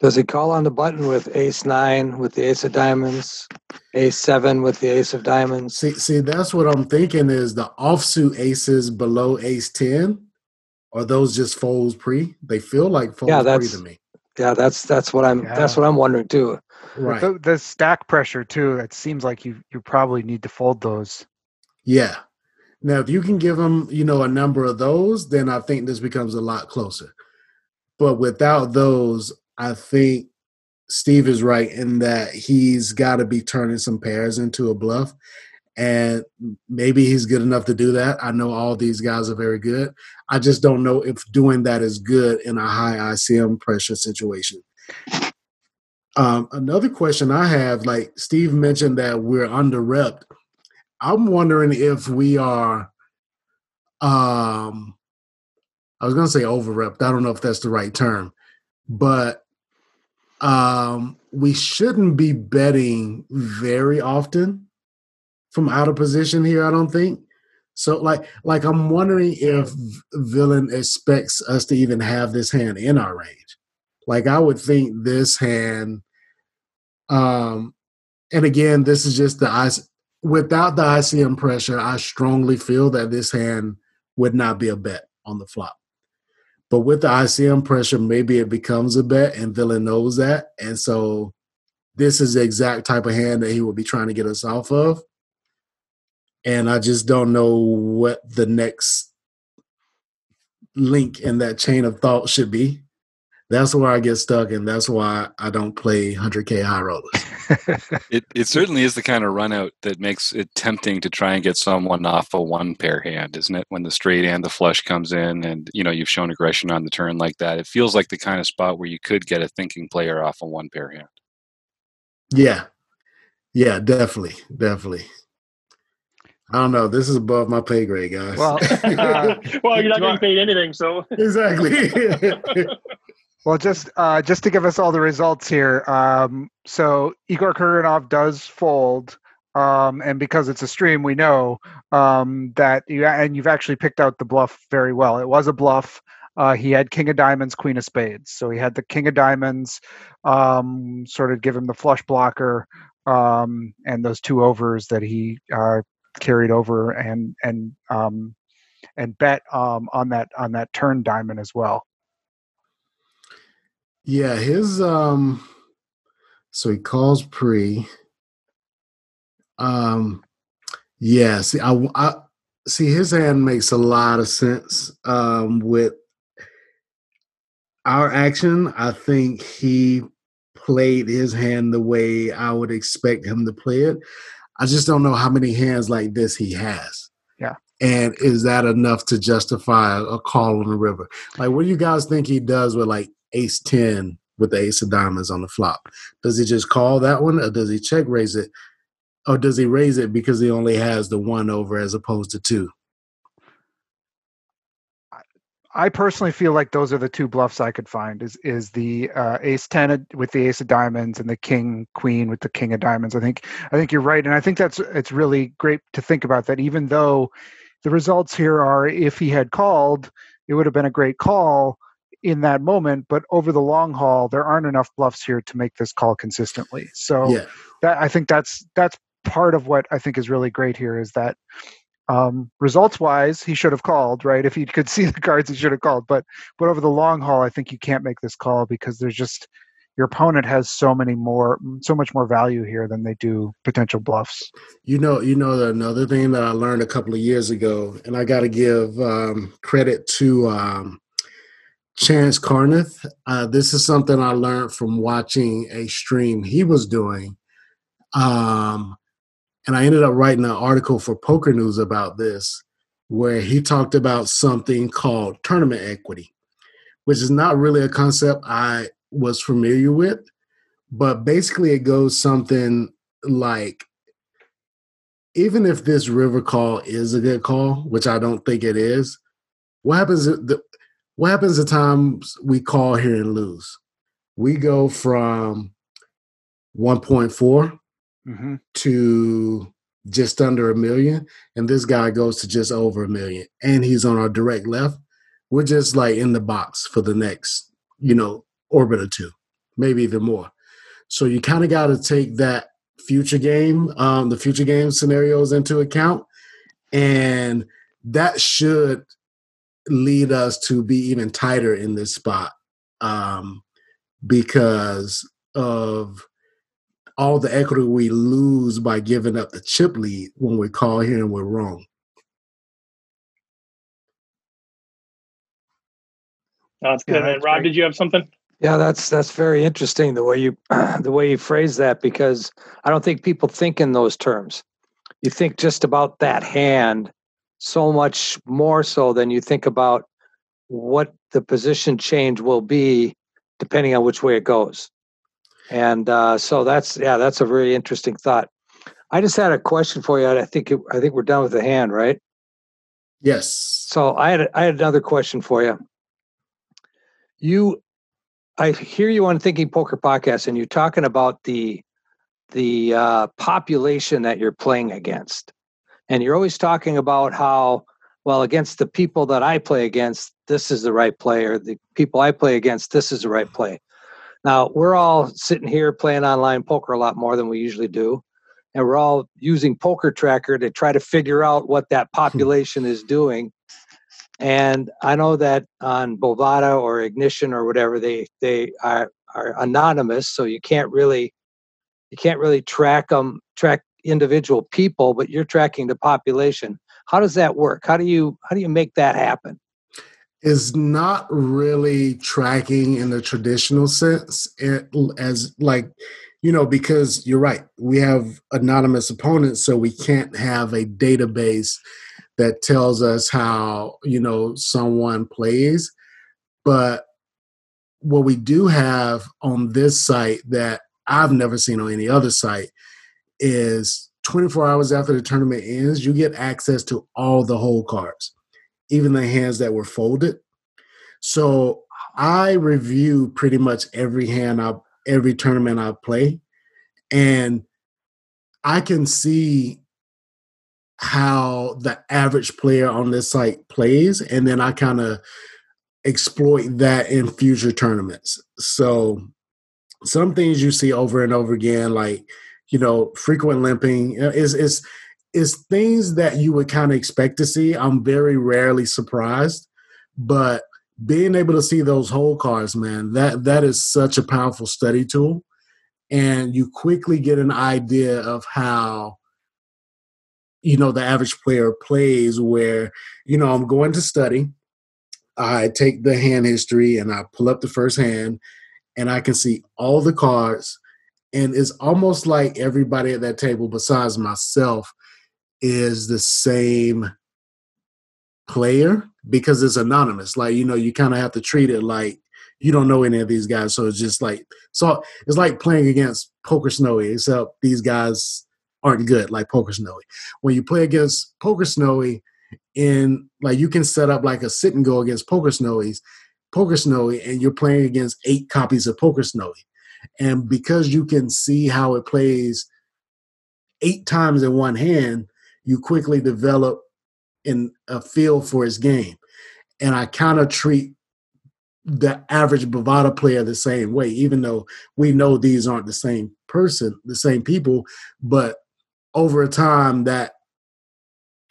Does he call on the button with ace nine with the ace of diamonds, ace seven with the ace of diamonds? See, see, that's what I'm thinking is the offsuit aces below ace ten. Are those just folds pre? They feel like folds Yeah, pre that's- to me. Yeah, that's that's what I'm that's what I'm wondering too. Right. The, the stack pressure too. It seems like you you probably need to fold those. Yeah. Now, if you can give them, you know, a number of those, then I think this becomes a lot closer. But without those, I think Steve is right in that he's got to be turning some pairs into a bluff. And maybe he's good enough to do that. I know all these guys are very good. I just don't know if doing that is good in a high ICM pressure situation. Um, another question I have, like Steve mentioned that we're under repped. I'm wondering if we are um I was gonna say over repped. I don't know if that's the right term, but um we shouldn't be betting very often from out of position here, I don't think. So like like I'm wondering if villain expects us to even have this hand in our range. Like I would think this hand um and again, this is just the ice without the ICM pressure, I strongly feel that this hand would not be a bet on the flop. But with the ICM pressure, maybe it becomes a bet, and Villain knows that. And so this is the exact type of hand that he will be trying to get us off of. And I just don't know what the next link in that chain of thought should be. That's where I get stuck, and that's why I don't play 100K high rollers. It it certainly is the kind of run out that makes it tempting to try and get someone off a one pair hand, isn't it? When the straight and the flush comes in, and you know you've shown aggression on the turn like that, it feels like the kind of spot where you could get a thinking player off a one pair hand. Yeah. Yeah, definitely. Definitely. I don't know. This is above my pay grade, guys. Well, uh, well, you're not do getting I- paid anything, so exactly. Well, just uh, just to give us all the results here. Um, so Igor Kurganov does fold, um, and because it's a stream, we know um, that you and you've actually picked out the bluff very well. It was a bluff. Uh, he had King of Diamonds, Queen of Spades. So he had the King of Diamonds, um, sort of give him the flush blocker, um, and those two overs that he uh, carried over and and um, and bet on that on that turn diamond as well. Yeah, his um so he calls pre. Um yeah, see I, I see his hand makes a lot of sense um with our action. I think he played his hand the way I would expect him to play it. I just don't know how many hands like this he has. Yeah. And is that enough to justify a, a call on the river? Like, what do you guys think he does with like ace 10 with the ace of diamonds on the flop? Does he just call that one or does he check raise it? Or does he raise it because he only has the one over as opposed to two? I personally feel like those are the two bluffs I could find is is the uh, ace ten with the ace of diamonds and the king queen with the king of diamonds. I think I think you're right, and I think that's it's really great to think about that. Even though the results here are if he had called, it would have been a great call in that moment, but over the long haul, there aren't enough bluffs here to make this call consistently. So Yeah. that I think that's that's part of what I think is really great here is that um, results wise, he should have called, right? If he could see the cards, he should have called. But but over the long haul, I think you can't make this call because there's just your opponent has so many more, so much more value here than they do potential bluffs. You know, you know another thing that I learned a couple of years ago, and I got to give um, credit to um, Chance Kornuth. Uh, this is something I learned from watching a stream he was doing, um, and I ended up writing an article for Poker News about this, where he talked about something called tournament equity, which is not really a concept I was familiar with, but basically it goes something like even if this river call is a good call, which I don't think it is, what happens? What happens the times we call here and lose? We go from 1.4 Mm-hmm. to just under a million, and this guy goes to just over a million, and he's on our direct left. We're just like in the box for the next, you know, orbit or two, maybe even more. So you kind of got to take that future game, um, the future game scenarios into account, and that should lead us to be even tighter in this spot um, because of all the equity we lose by giving up the chip lead when we call here and we're wrong. That's good. Yeah, And that's Rob, great. did you have something? Yeah, that's that's very interesting the way you the way you phrase that because I don't think people think in those terms. You think just about that hand so much more so than you think about what the position change will be depending on which way it goes. And uh, so that's yeah, that's a very interesting thought. I just had a question for you. I think it, I think we're done with the hand, right? Yes. So I had I had another question for you. You, I hear you on Thinking Poker podcast, and you're talking about the the uh, population that you're playing against, and you're always talking about how well against the people that I play against, this is the right play, or the people I play against, this is the right play. Now we're all sitting here playing online poker a lot more than we usually do, and we're all using Poker Tracker to try to figure out what that hmm. population is doing. And I know that on Bovada or Ignition or whatever, they they are are anonymous, so you can't really you can't really track them track individual people, but you're tracking the population. How does that work? How do you how do you make that happen? is not really tracking in the traditional sense it, as like you know because you're right we have anonymous opponents so we can't have a database that tells us how you know someone plays but what we do have on this site that i've never seen on any other site is 24 hours after the tournament ends you get access to all the whole cards even the hands that were folded. So I review pretty much every hand I every tournament I play, and I can see how the average player on this site plays, and then I kind of exploit that in future tournaments. So some things you see over and over again, like you know, frequent limping is is is things that you would kind of expect to see. I'm very rarely surprised, but being able to see those whole cards, man, that that is such a powerful study tool, and you quickly get an idea of how you know the average player plays. Where you know I'm going to study, I take the hand history and I pull up the first hand, and I can see all the cards, and it's almost like everybody at that table, besides myself, is the same player because it's anonymous. Like, you know, you kind of have to treat it like you don't know any of these guys. So it's just like, so it's like playing against PokerSnowie, except these guys aren't good like PokerSnowie. When you play against PokerSnowie, and like you can set up like a sit and go against PokerSnowies, Poker Snowy, and you're playing against eight copies of PokerSnowie. And because you can see how it plays eight times in one hand, you quickly develop in a feel for his game, and I kind of treat the average Bovada player the same way, even though we know these aren't the same person, the same people, but over time that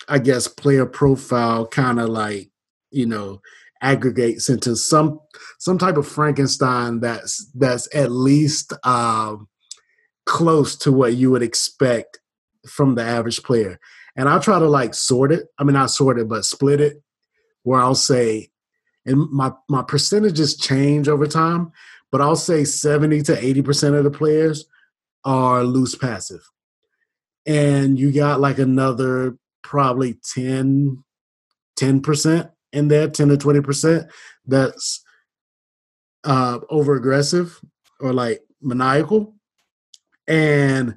I guess player profile kind of like, you know, aggregates into some some type of Frankenstein that's that's at least um, close to what you would expect from the average player. And I'll try to like sort it. I mean, not sort it, but split it, where I'll say, and my my percentages change over time, but I'll say seventy to eighty percent of the players are loose passive, and you got like another probably 10 percent in there, 10 to 20% that's uh, over aggressive or like maniacal. And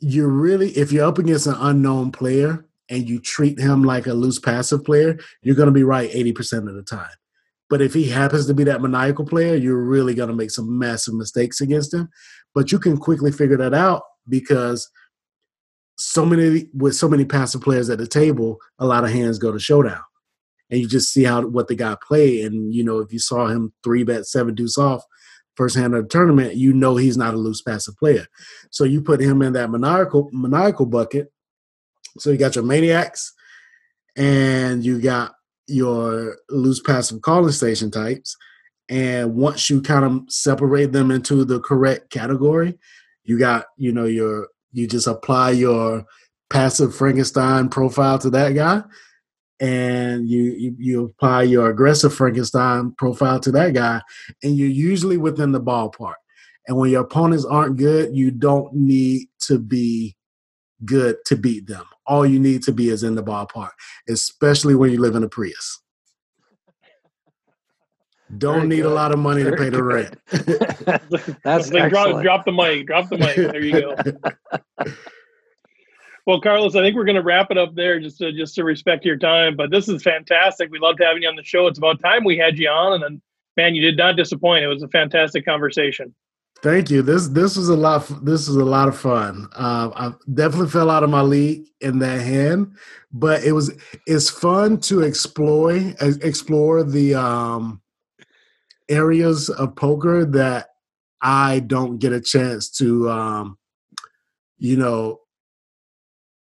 you're really, if you're up against an unknown player and you treat him like a loose passive player, you're going to be right 80% of the time. But if he happens to be that maniacal player, you're really going to make some massive mistakes against him. But you can quickly figure that out because so many with so many passive players at the table, a lot of hands go to showdown and you just see how what the guy play. And you know, if you saw him three bet seven deuce off first hand of the tournament, you know he's not a loose passive player. So you put him in that maniacal maniacal bucket. So you got your maniacs, and you got your loose passive calling station types. And once you kind of separate them into the correct category, you got you know your you just apply your passive Frankenstein profile to that guy, and you, you, you apply your aggressive Frankenstein profile to that guy, and you're usually within the ballpark. And when your opponents aren't good, you don't need to be good to beat them. All you need to be is in the ballpark, especially when you live in a Prius. Don't Very need good. a lot of money Very to pay the rent. That's like drop, drop the mic. Drop the mic. There you go. Well, Carlos, I think we're going to wrap it up there just to just to respect your time. But this is fantastic. We loved having you on the show. It's about time we had you on, and then, man, you did not disappoint. It was a fantastic conversation. Thank you. This this was a lot. This was a lot of fun. Uh, I definitely fell out of my league in that hand, but it was it's fun to explore explore the um, areas of poker that I don't get a chance to, um, you know,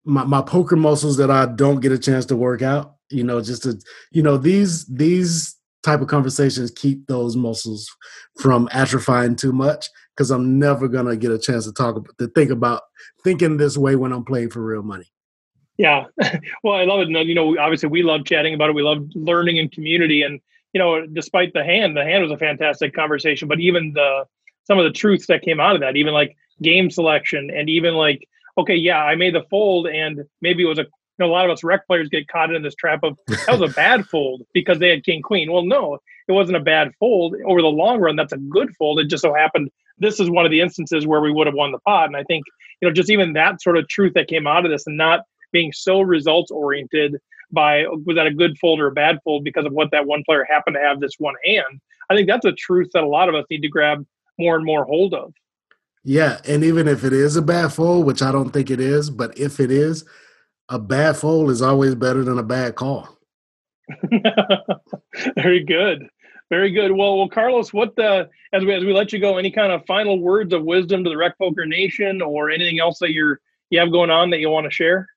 my, my poker muscles that I don't get a chance to work out. You know, just to you know these these type of conversations keep those muscles from atrophying too much because I'm never gonna get a chance to talk to think about thinking this way when I'm playing for real money. Yeah, well, I love it. And you know, obviously, we love chatting about it. We love learning in community, and you know, despite the hand, the hand was a fantastic conversation. But even the some of the truths that came out of that, even like game selection, and even like okay, yeah, I made the fold, and maybe it was a you know, a lot of us rec players get caught in this trap of that was a bad fold because they had king queen. Well, no, it wasn't a bad fold. Over the long run, that's a good fold. It just so happened this is one of the instances where we would have won the pot. And I think, you know, just even that sort of truth that came out of this and not being so results oriented by was that a good fold or a bad fold because of what that one player happened to have this one hand. I think that's a truth that a lot of us need to grab more and more hold of. Yeah, and even if it is a bad fold, which I don't think it is, but if it is, a bad fold is always better than a bad call. Very good. Very good. Well, well, Carlos, what the as we as we let you go, any kind of final words of wisdom to the Rec Poker Nation, or anything else that you're you have going on that you want to share?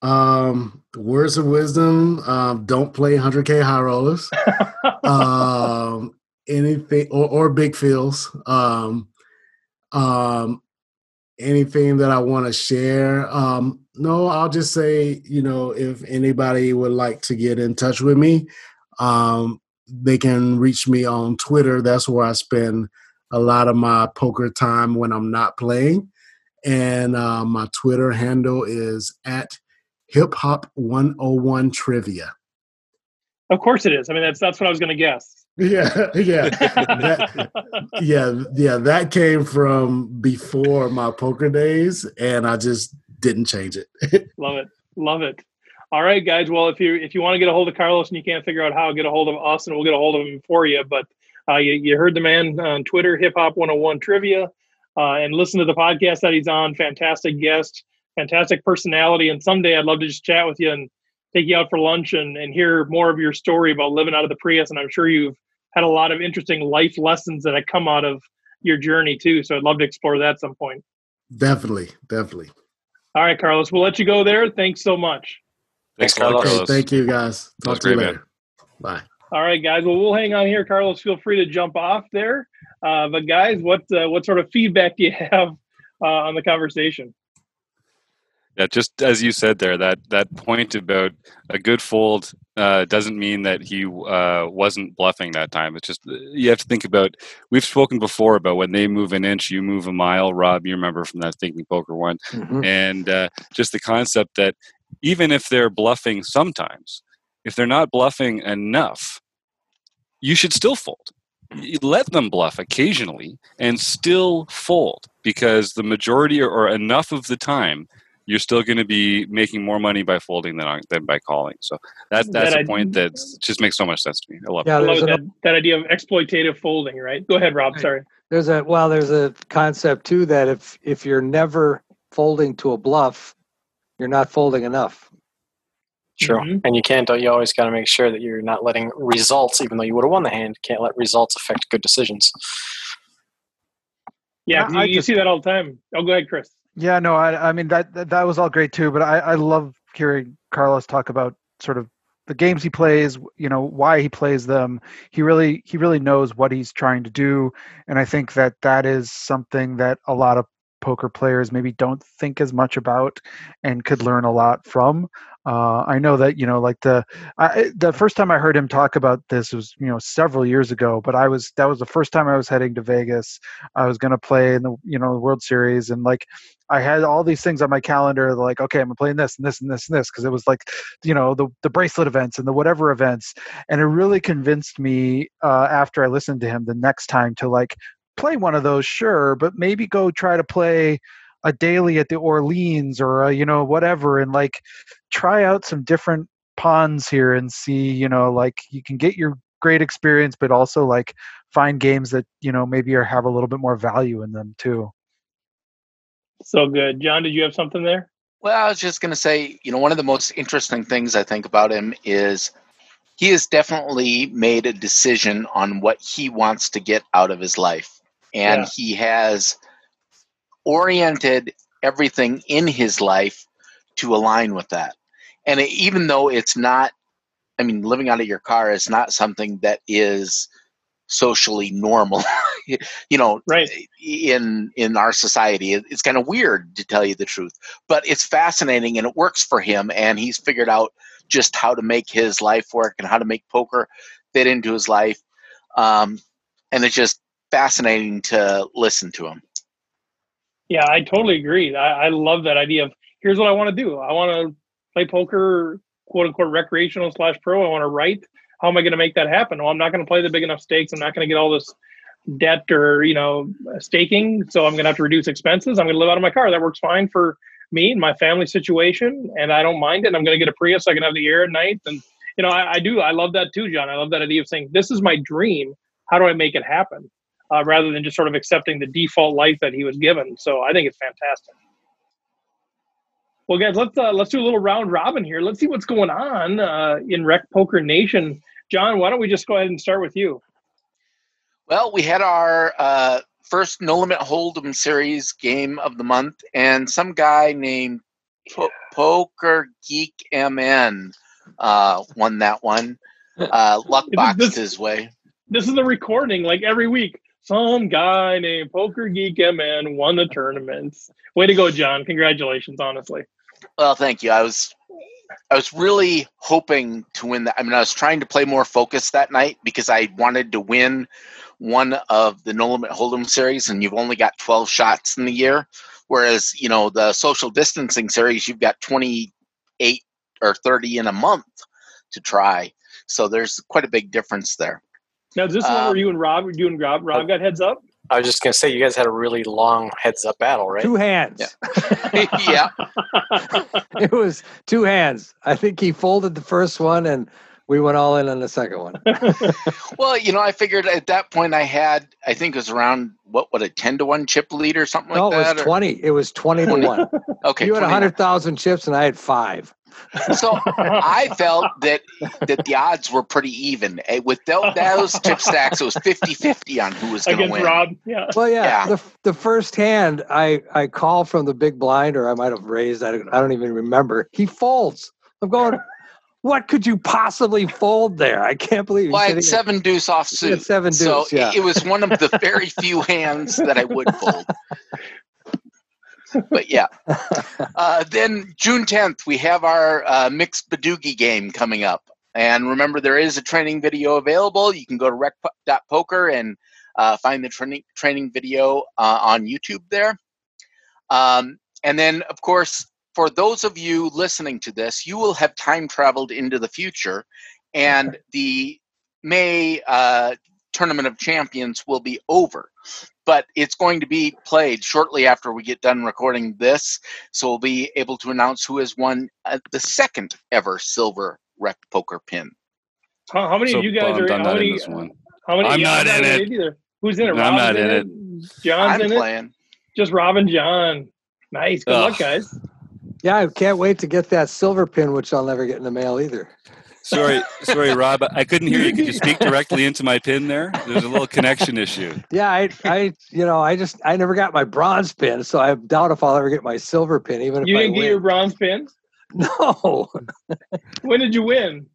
Um, words of wisdom: um, don't play 100k high rollers. um, anything or, or big fills. Um, um, anything that I want to share? Um, no, I'll just say, you know, if anybody would like to get in touch with me, um, they can reach me on Twitter. That's where I spend a lot of my poker time when I'm not playing. And uh, my Twitter handle is at hip hop 101 trivia. Of course it is. I mean, that's that's what I was going to guess. Yeah, yeah, that, yeah, yeah. That came from before my poker days, and I just didn't change it. love it, love it. All right, guys. Well, if you if you want to get a hold of Carlos and you can't figure out how, get a hold of us, and we'll get a hold of him for you. But uh, you, you heard the man on Twitter, Hip Hop 101 Trivia, uh, and listen to the podcast that he's on. Fantastic guest, fantastic personality, and someday I'd love to just chat with you and take you out for lunch and, and hear more of your story about living out of the Prius. And I'm sure you've had a lot of interesting life lessons that have come out of your journey too. So I'd love to explore that at some point. Definitely, definitely. All right, Carlos, we'll let you go there. Thanks so much. Thanks, Thanks, Carlos. Carlos. Okay, thank you guys. Talk to you great, man. later. Bye. All right, guys. Well, we'll hang on here. Carlos, feel free to jump off there. Uh, but guys, what uh, what sort of feedback do you have uh, on the conversation? Yeah, just as you said there, that that point about a good fold uh, doesn't mean that he uh, wasn't bluffing that time. It's just you have to think about. We've spoken before about when they move an inch, you move a mile. Rob, you remember from that thinking poker one, Mhm. and uh, just the concept that even if they're bluffing sometimes, if they're not bluffing enough, you should still fold. You Let them bluff occasionally and still fold because the majority or- or enough of the time you're still going to be making more money by folding than, on- than by calling. So that that's That a I- point that just makes so much sense to me. I love Yeah, I there's love an, that, that idea of exploitative folding, right? Go ahead, Rob. Right. Sorry. there's a well, there's a concept too that if if you're never folding to a bluff, you're not folding enough. True. Mhm. And you can't, you always got to make sure that you're not letting results, even though you would have won the hand, can't let results affect good decisions. Yeah, I- you, I you see that all the time. Oh, go ahead, Chris. Yeah, no, I, I mean that, that that was all great too. But I, I love hearing Carlos talk about sort of the games he plays. You know why he plays them. He really he really knows what he's trying to do, and I think that that is something that a lot of poker players maybe don't think as much about and could learn a lot from. Uh, I know that you know, like the I, the first time I heard him talk about this was you know several years ago. But I was that was the first time I was heading to Vegas. I was going to play in the you know the World Series, and like I had all these things on my calendar, like okay, I'm playing this and this and this and this because it was like you know the the bracelet events and the whatever events, and it really convinced me uh, after I listened to him the next time to like play one of those, sure, but maybe go try to play a daily at the Orleans or a, you know whatever, and like try out some different ponds here and see you know like you can get your great experience, but also like find games that you know maybe are have a little bit more value in them too. So good. John, did you have something there? Well, I was just going to say, you know, one of the most interesting things I think about him is he has definitely made a decision on what he wants to get out of his life. And Yeah. he has oriented everything in his life to align with that. And it, even though it's not, I mean, living out of your car is not something that is socially normal, you know, Right. in in our society it's kind of weird to tell you the truth but it's fascinating and it works for him and he's figured out just how to make his life work and how to make poker fit into his life um, and it's just fascinating to listen to him Yeah, I totally agree. I, I love that idea of here's what I want to do. I want to play poker, quote unquote, recreational slash pro. I want to write. How am I going to make that happen? Well, I'm not going to play the big enough stakes. I'm not going to get all this debt or you know staking. So I'm going to have to reduce expenses. I'm going to live out of my car. That works fine for me and my family situation, and I don't mind it. I'm going to get a Prius so I can have the air at night. And you know, I, I do. I love that too, John. I love that idea of saying this is my dream. How do I make it happen? Uh, rather than just sort of accepting the default life that he was given. So I think it's fantastic. Well, guys, let's uh, let's do a little round robin here. Let's see what's going on uh, in Rec Poker Nation. John, why don't we just go ahead and start with you? well we had our uh, first no limit hold'em series game of the month and some guy named po- poker geek mn uh, won that one uh, luck boxed this- his way This is the recording, like every week. Some guy named Poker Geek MN won the tournaments. Way to go, John! Congratulations, honestly. Well, thank you. I was I was really hoping to win that. I mean, I was trying to play more focused that night because I wanted to win one of the No Limit Hold'em series, and you've only got 12 shots in the year. Whereas, you know, the social distancing series, you've got 28 or 30 in a month to try. So there's quite a big difference there. Now, is this the one Um, where you and Rob, you and Rob, Rob got heads up? I was just going to say, you guys had a really long heads up battle, right? Two hands. yeah. it was two hands. I think he folded the first one and we went all in on the second one. Well, you know, I figured at that point I had, I think it was around, what, what, a 10 to 1 chip lead or something like no, it that? was or- 20. It was 20 to 1. Okay, you had 29. hundred thousand chips, and I had five. So I felt that that the odds were pretty even. Eh, With tho- those chip stacks, it was 50-50 on who was going to win. Rob. Yeah. Well, yeah, Yeah. the the first hand I I call from the big blind, or I might have raised. I don't, I don't even remember. He folds. I'm going. What could you possibly fold there? I can't believe. Well, I had seven deuce off suit. seven so deuce. Yeah. it, it was one of the very few hands that I would fold. But yeah. Uh, then June 10th, we have our uh, mixed Badugi game coming up. And remember, there is a training video available. You can go to rec.poker and uh, find the training training video uh, on YouTube there. Um, and then, of course, for those of you listening to this, you will have time traveled into the future, and the May uh, Tournament of Champions will be over. But it's going to be played shortly after we get done recording this, so we'll be able to announce who has won uh, the second ever silver rec poker pin. How, how many So of you guys bummed are? I'm How not in many? this one. How many? I'm not in it. either. Who's in it? No, I'm not in it. John's I'm in it. Just Rob and John. Nice. Good luck, guys. Yeah, I can't wait to get that silver pin, which I'll never get in the mail either. Sorry, sorry, Rob. I couldn't hear you. Could you speak directly into my pin there? There's a little connection issue. Yeah, I, I, you know, I just, I never got my bronze pin, so I doubt if I'll ever get my silver pin, even if You I didn't get win. your bronze pin. No, When did you win?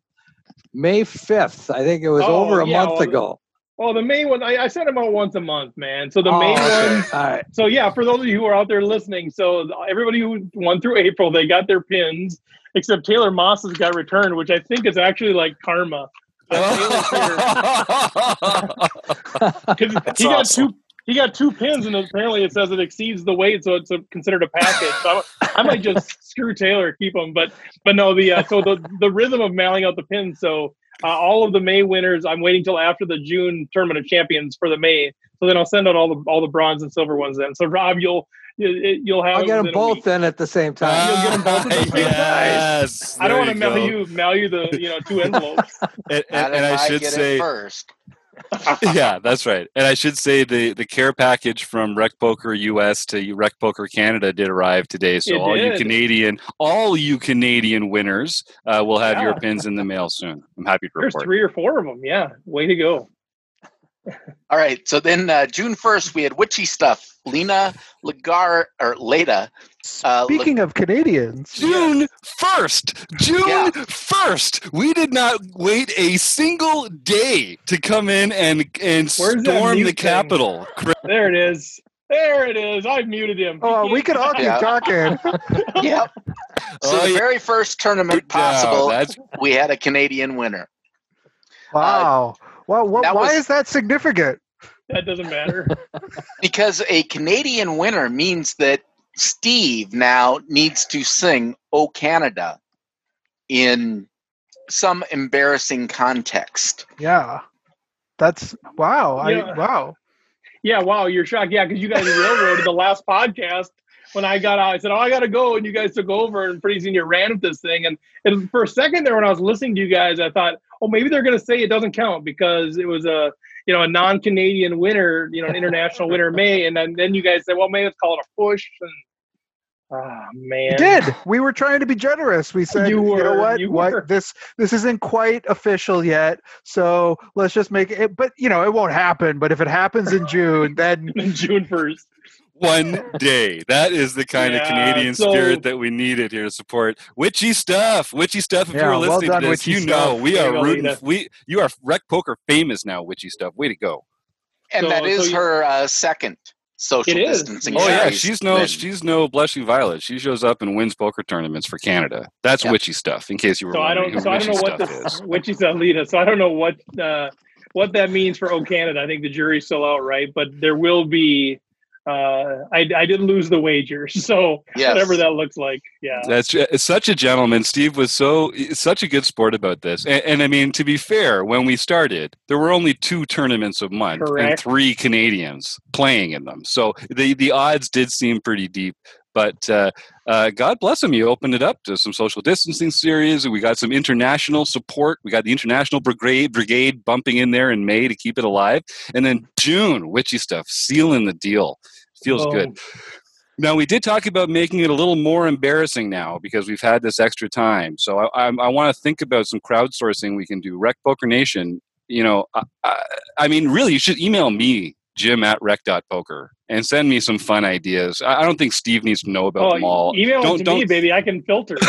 May fifth. I think it was Oh, over a yeah, month well, ago. Oh, the main one. I, I send them out once a month, man. So the Oh, May okay. one. All right. So yeah, for those of you who are out there listening, so everybody who won through April, they got their pins, except Taylor Moss's got returned, which I think is actually like karma. Because That's he got awesome. two. He got two pins, and apparently it says it exceeds the weight, so it's a, considered a package. So I, I might just screw Taylor, keep them. But but no, the uh, so the the rhythm of mailing out the pins. So uh, all of the May winners, I'm waiting till after the June tournament of champions for the May. So then I'll send out all the all the bronze and silver ones. Then so Rob, you'll you- you'll have. I'll get them both then at the same time. You'll get 'em both at the same time. yes. I don't want to mail you mail you the you know two envelopes. And, and, and if I should say, first. yeah, that's right. And I should say the the care package from Rec Poker US to Rec Poker Canada did arrive today. So It all you. Canadian, all you Canadian winners uh, will have your pins in the mail soon. I'm happy to There's report. three or four of them. Yeah, way to go. All right. So then uh, June 1st, we had witchy stuff. Lena Lagar or Leda. Uh, look- Speaking of Canadians, June first, June Yeah. first. We did not wait a single day to come in and and Where's storm the thing? Capitol. There it is. There it is. I've muted him. oh, we could all keep Yeah. talking. Yep. So Oh, the very first tournament possible, That's we had a Canadian winner. Wow. well, what, why was- is that significant? That doesn't matter. Because a Canadian winner means that Steve now needs to sing "O Canada" in some embarrassing context. Yeah. That's wow. Yeah. I wow. Yeah, wow, you're shocked. Yeah, because you guys railroaded the last podcast when I got out. I said, "Oh, I gotta go," and you guys took over, and pretty soon you ran with this thing. And, and for a second there, when I was listening to you guys, I thought, "Oh, maybe they're gonna say it doesn't count because it was a you know a non-Canadian winner, you know, an international winner May." And then then you guys said, "Well, maybe let's call it a push." And ah, man, We did. We were trying to be generous. We said, You you, know were, what? you what were. this this isn't quite official yet. So let's just make it. But you know, it won't happen. But if it happens in June, then June first. One day. That is the kind Yeah, of Canadian so- spirit that we needed here to support witchy stuff. Witchy stuff. If Yeah, you were well listening done, to this, Witchy you Stuff. know we There are rooting. Lena. We you are rec poker famous now. Witchy stuff. Way to go. And So- that is so you- her uh, second social It is. distancing. Oh yeah, she's no win. she's no blushing violet. She shows up and wins poker tournaments for Canada. That's Yep. witchy stuff. In case you were So I wondering don't. who So I don't witchy know what stuff this is. witchy stuff Lita. So I don't know what uh, what that means for O Canada. I think the jury's still out, right? But there will be. Uh, I I didn't lose the wager, so Yes. whatever that looks like. Yeah. That's it's such a gentleman. Steve was so such a good sport about this. And, and I mean, to be fair, when we started, there were only two tournaments a month and three Canadians playing in them. So the the odds did seem pretty deep. But uh, uh, God bless him. You opened it up to some social distancing series. We got some international support. We got the international brigade brigade bumping in there in May to keep it alive. And then June, witchy stuff, sealing the deal. Feels Boom. good. Now we did talk about making it a little more embarrassing now because we've had this extra time. So I, I, I want to think about some crowdsourcing we can do. Rec Poker Nation, you know, I, I, I mean, really, you should email me Jim at rec.poker and send me some fun ideas. I, I don't think Steve needs to know about Oh, them all. email Don't- it to me, don't- baby. I can filter.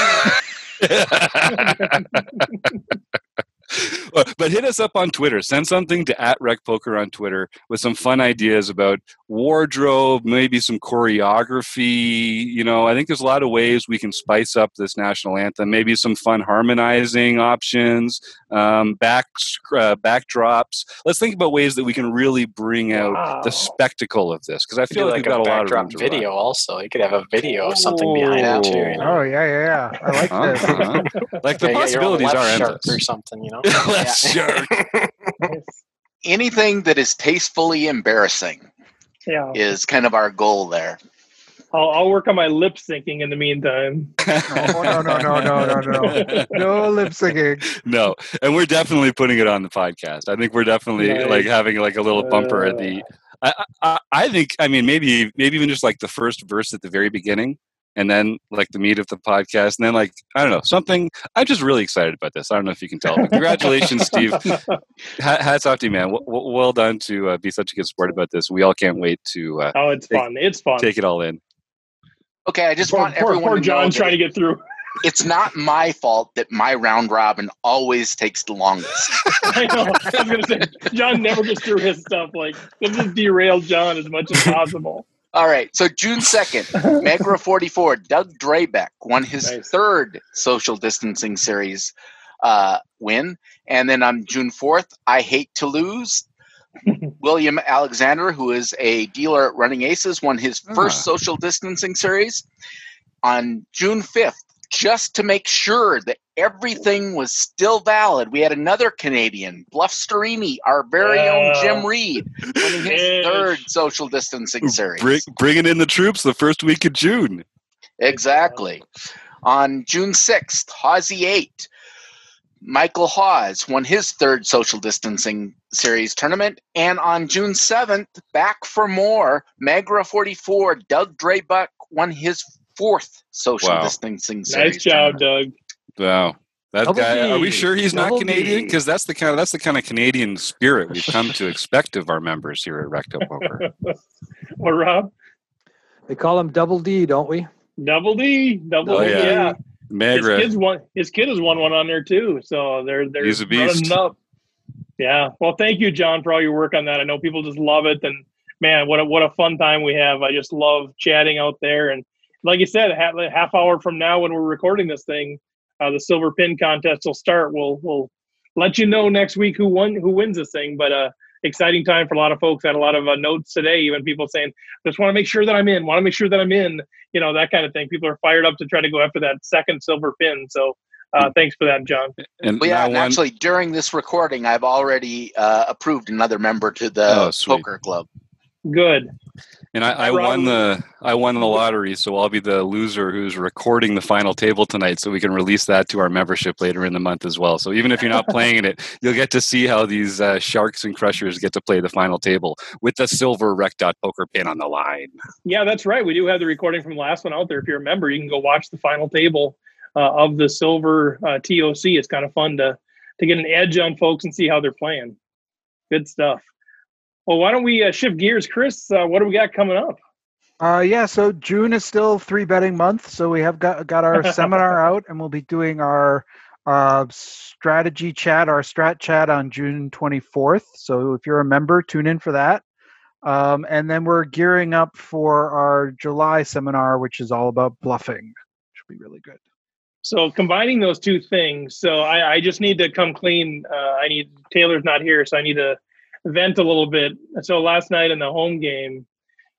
but but hit us up on Twitter. Send something to at Rec Poker on Twitter with some fun ideas about wardrobe, maybe some choreography. You know, I think there's a lot of ways we can spice up this national anthem. Maybe some fun harmonizing options, um, back uh, backdrops. Let's think about ways that we can really bring out Wow. the spectacle of this because I Could feel like, like we've got a a lot of backdrop room to run. video. Also, you could have a video of something behind it too. You know? Oh yeah, yeah, yeah. I like Uh-huh, this. Like the Yeah, yeah, your own possibilities left are shark endless. or something. You know. Left shark. Anything that is tastefully embarrassing yeah. is kind of our goal there. I'll, I'll work on my lip syncing in the meantime. Oh, no, no, no, no, no, no. No lip syncing. no, and we're definitely putting it on the podcast. I think we're definitely Nice. like having like a little bumper at the. I, I I think I mean maybe maybe even just like the first verse at the very beginning, and then like the meat of the podcast, and then like I don't know something. I'm just really excited about this. I don't know if you can tell. But congratulations, Steve. Hats off to you, man. W- w- well done to uh, be such a good sport about this. We all can't wait to uh, Oh, it's Take- fun. It's fun. take it all in. Okay, I just poor, want poor, everyone poor to know John's trying to get through. it's not my fault that my round robin always takes the longest. I know. I was gonna say John never gets through his stuff. Like this is derail John as much as possible. All right, so June 2nd, Megra 44, Doug Drabeck won his Nice. third social distancing series uh, win. And then on June 4th, I Hate to Lose. William Alexander, who is a dealer at Running Aces, won his first Ah. social distancing series. On June 5th, just to make sure that everything was still valid, we had another Canadian, Bluff Sterini, our very own Jim oh. Reed, winning his Yes. third social distancing series. Bring, bringing in the troops the first week of June. Exactly. On June 6th, Hawsey 8, Michael Hawes won his third social distancing series tournament. And on June 7th, back for more, Magra 44, Doug Draybuck won his fourth social Wow. distancing series. Nice job, tournament. Doug. Wow. That Double guy, are we sure he's not Canadian? Because that's the kind of that's the kind of Canadian spirit we've come to expect of our members here at rec.poker. well, Rob? They call him Double D, don't we? Double D. Double Oh, D. yeah. Yeah. His Magra, kids won. His kid has won one on there too. So they're they're He's a running beast. up. Yeah. Well, thank you, John, for all your work on that. I know people just love it, and man, what a what a fun time we have. I just love chatting out there, and like you said, a half, half hour from now when we're recording this thing, uh, the silver pin contest will start. We'll we'll let you know next week who won who wins this thing. But uh, exciting time for a lot of folks. Had a lot of uh, notes today, even people saying, "Just want to make sure that I'm in. Want to make sure that I'm in." You know that kind of thing. People are fired up to try to go after that second silver pin. So. Uh, thanks for that, John. and Well, yeah, and actually, during this recording, I've already uh, approved another member to the Oh, poker club. Good. and I, I won the I won the lottery, so I'll be the loser who's recording the final table tonight, so we can release that to our membership later in the month as well. So even if you're not playing in it, you'll get to see how these uh, sharks and crushers get to play the final table with the silver rec dot poker pin on the line. Yeah, that's right. We do have the recording from the last one out there. If you're a member, you can go watch the final table uh, of the silver uh, TOC. It's kind of fun to to get an edge on folks and see how they're playing. Good stuff. Well, why don't we uh, shift gears, Chris? Uh, what do we got coming up? Uh, yeah, so June is still three betting month, so we have got got our seminar out, and we'll be doing our uh, strategy chat, our strat chat on June 24th. So if you're a member, tune in for that. Um, and then we're gearing up for our July seminar, which is all about bluffing. Should be really good. So combining those two things, so I, I just need to come clean. Uh, I need Taylor's not here, so I need to vent a little bit. So last night in the home game,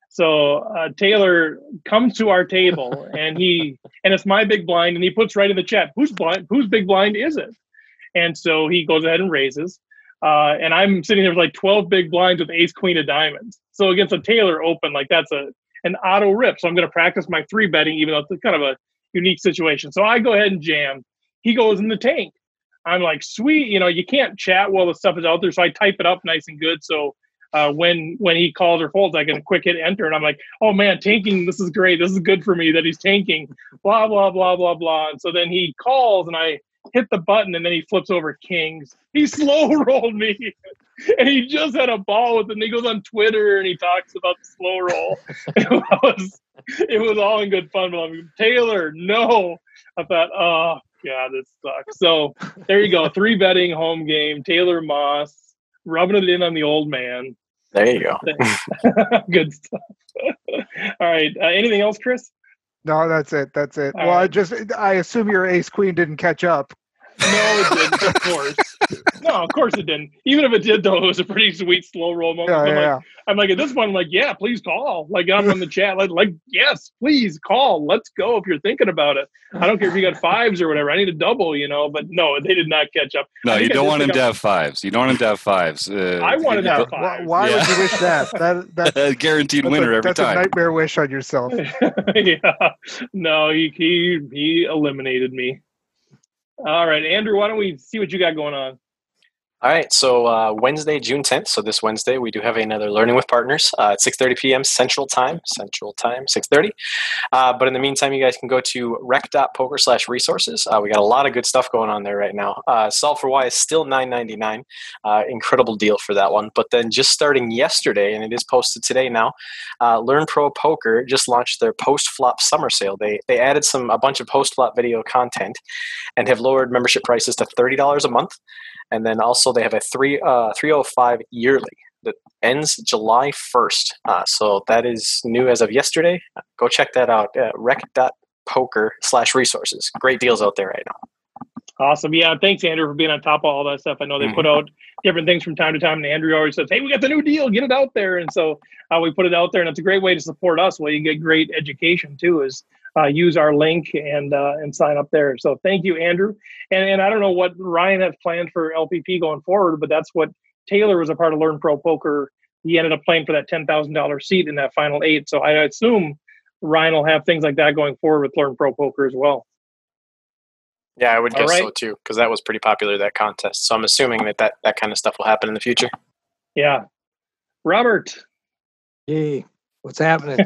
so uh, Taylor comes to our table and he and it's my big blind, and he puts right in the chat, "Who's blind? Whose big blind is it?" And so he goes ahead and raises, uh, and I'm sitting there with like 12 big blinds with Ace Queen of Diamonds. So against a Taylor Open, like that's a an auto rip. So I'm going to practice my three betting, even though it's kind of a unique situation. So I go ahead and jam. He goes in the tank. I'm like, sweet, you know, you can't chat while the stuff is out there. So I type it up nice and good. So uh, when when he calls or folds, I can quick hit enter, and I'm like, oh man, tanking. This is great. This is good for me that he's tanking. Blah blah blah blah blah. And so then he calls, and I hit the button, and then he flips over kings. He slow rolled me. and he just had a ball with it. And he goes on Twitter and he talks about the slow roll. it was it was all in good fun. But I'm like, Taylor, no. I thought, oh god, this sucks. So there you go. Three betting home game. Taylor Moss rubbing it in on the old man. There you go. good stuff. all right. Uh, anything else, Chris? No, that's it. That's it. All well, I just I assume your ace queen didn't catch up. No, it didn't. Of course. No, of course it didn't. Even if it did, though, it was a pretty sweet slow roll moment. Yeah, I'm, yeah, like, yeah. I'm like, at this point, I'm like, yeah, please call. Like, I'm in the chat, like, like, yes, please call. Let's go if you're thinking about it. I don't care if you got fives or whatever. I need a double, you know. But no, they did not catch up. No, you don't want him to I'm- have fives. You don't want him to have fives. Uh, I wanted to have don't- Why, fives. why would you wish that? That that's, a guaranteed that's winner a, every that's a nightmare wish on yourself. yeah. No, he, he he eliminated me. All right, Andrew, why don't we see what you got going on? All right, so uh, Wednesday, June 10th. So this Wednesday, we do have another Learning with Partners uh, at 6:30 p.m. Central Time. Central Time, 6:30. Uh, but in the meantime, you guys can go to rec.poker slash resources. Uh, we got a lot of good stuff going on there right now. Uh, Solve for Why is still $9.99. Uh, incredible deal for that one. But then just starting yesterday, and it is posted today now, Learn Pro Poker just launched their post flop summer sale. They they added some a bunch of post flop video content and have lowered membership prices to thirty dollars a month. And then also they have a three uh, 305 yearly that ends July 1st. Uh, so that is new as of yesterday. Go check that out. Uh, rec.poker slash resources. Great deals out there right now. Awesome. Yeah. Thanks, Andrew, for being on top of all that stuff. I know they put out different things from time to time, and Andrew always says, "Hey, we got the new deal. Get it out there." And so uh, we put it out there, and it's a great way to support us. Well, you get great education too. Is uh, use our link and uh, and sign up there. So thank you, Andrew. And and I don't know what Ryan has planned for LPP going forward, but that's what Taylor was a part of Learn Pro Poker. He ended up playing for that ten thousand dollars seat in that final eight. So I assume Ryan will have things like that going forward with Learn Pro Poker as well. Yeah, I would All guess so too, because that was pretty popular that contest. So I'm assuming that, that that kind of stuff will happen in the future. Yeah. Robert, Hey, what's happening?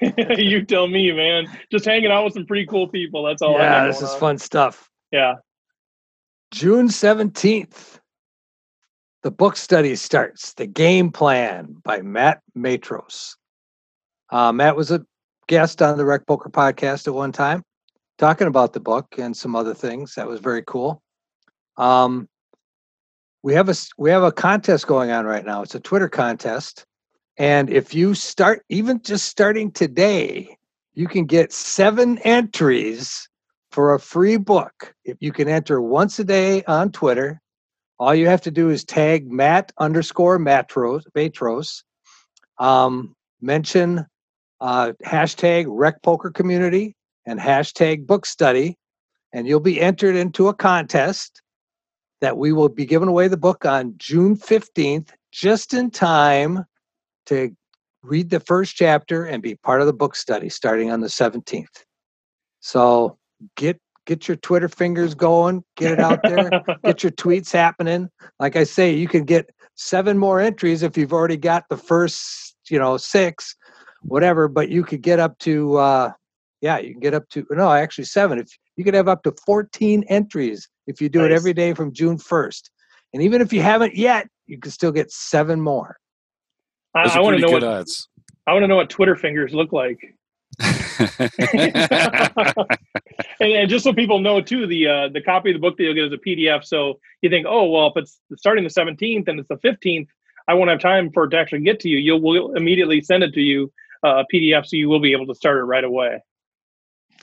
you tell me, man. Just hanging out with some pretty cool people. That's all. Yeah, this is on. fun stuff. Yeah. June 17th, the book study starts. The Game Plan by Matt Matros. Uh, Matt was a guest on the Rec Poker podcast at one time, talking about the book and some other things. That was very cool. Um, we have a we have a contest going on right now. It's a Twitter contest, and if you start even just starting today, you can get seven entries for a free book. If you can enter once a day on Twitter, all you have to do is tag Matt underscore Matros, Matros, um, mention uh, hashtag Rec Poker Community and hashtag Book Study, and you'll be entered into a contest that we will be giving away the book on June 15th, just in time to read the first chapter and be part of the book study starting on the 17th. So get get your Twitter fingers going, get it out there, get your tweets happening. Like I say, you can get seven more entries if you've already got the first, you know, six, whatever. But you could get up to, uh, yeah, you can get up to no, actually seven. If you could have up to fourteen entries if you do it every day from June first, and even if you haven't yet, you can still get seven more. I, Those I want to know what odds. I want to know what Twitter fingers look like. and, and just so people know too, the uh, the copy of the book that you'll get is a PDF. So you think, oh well, if it's starting the seventeenth and it's the fifteenth, I won't have time for it to actually get to you. You'll we'll immediately send it to you uh, a PDF, so you will be able to start it right away.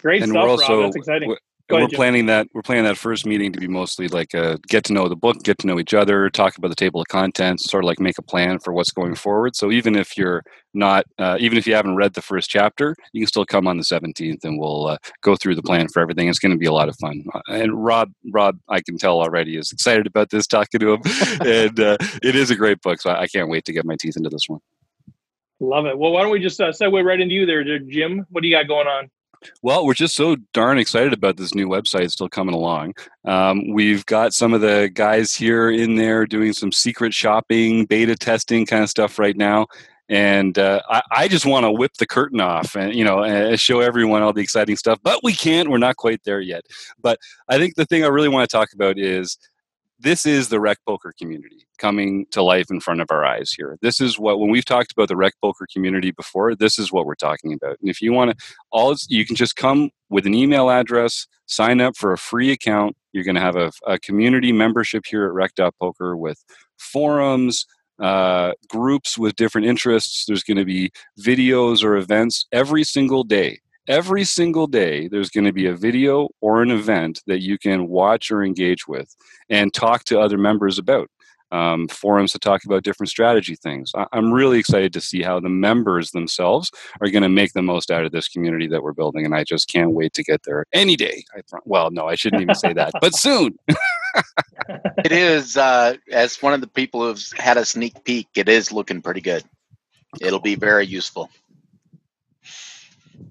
Great and stuff, also Rob. That's exciting. We're- ahead, planning that we're planning that first meeting to be mostly like a get to know the book, get to know each other, talk about the table of contents, sort of like make a plan for what's going forward. So even if you're not, uh, even if you haven't read the first chapter, you can still come on the 17th, and we'll uh, go through the plan for everything. It's going to be a lot of fun. Uh, And Rob, Rob, I can tell already is excited about this. Talking to him, and uh, it is a great book. So I, can't wait to get my teeth into this one. Love it. Well, why don't we just uh, segue right into you there, Jim? What do you got going on? Well, we're just so darn excited about this new website still coming along. Um, we've got some of the guys here in there doing some secret shopping, beta testing kind of stuff right now. And uh, I, I, just want to whip the curtain off and you know and show everyone all the exciting stuff, but we can't. We're not quite there yet. But I think the thing I really want to talk about is this is the rec poker community coming to life in front of our eyes here. This is what when we've talked about the rec poker community before, this is what we're talking about. And if you want to all you can just come with an email address, sign up for a free account. You're going to have a, a community membership here at rec.poker with forums, uh, groups with different interests. There's going to be videos or events every single day every single day there's going to be a video or an event that you can watch or engage with and talk to other members about um, forums to talk about different strategy things. I- i'm really excited to see how the members themselves are going to make the most out of this community that we're building and i just can't wait to get there any day. I, well no i shouldn't even say that but soon. It is uh, as one of the people who's had a sneak peek it is looking pretty good. It'll be very useful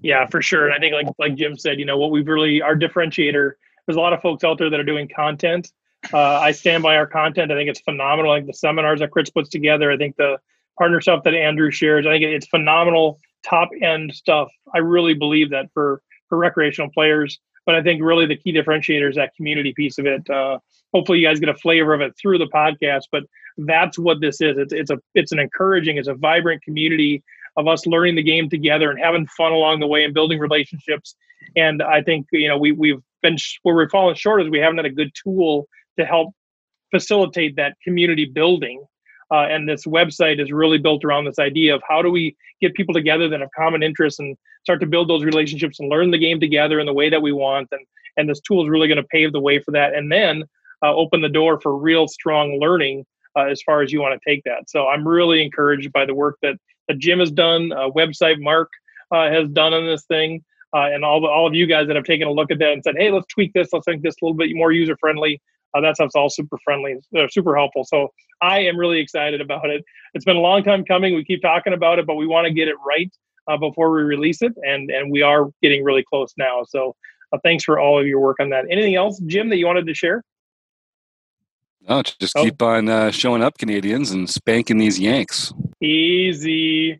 yeah, for sure. And I think like like Jim said, you know, what we've really our differentiator. There's a lot of folks out there that are doing content. Uh, I stand by our content. I think it's phenomenal. Like the seminars that Chris puts together. I think the partner stuff that Andrew shares. I think it's phenomenal, top end stuff. I really believe that for for recreational players. But I think really the key differentiator is that community piece of it. Uh, hopefully, you guys get a flavor of it through the podcast. But that's what this is. It's it's a it's an encouraging, it's a vibrant community of us learning the game together and having fun along the way and building relationships. And I think you know we we've been where we've fallen short is we haven't had a good tool to help facilitate that community building. Uh, and this website is really built around this idea of how do we get people together that have common interests and start to build those relationships and learn the game together in the way that we want. And and this tool is really going to pave the way for that. And then uh, open the door for real strong learning uh, as far as you want to take that. So I'm really encouraged by the work that that Jim has done, uh, website Mark uh, has done on this thing, uh, and all the, all of you guys that have taken a look at that and said, hey, let's tweak this, let's make this a little bit more user friendly. Uh, that stuff's all super friendly, uh, super helpful. So I am really excited about it. It's been a long time coming. We keep talking about it, but we want to get it right before we release it, and and we are getting really close now. So thanks for all of your work on that. Anything else, Jim, that you wanted to share? No, just oh. keep on uh, showing up, Canadians, and spanking these Yanks. Easy,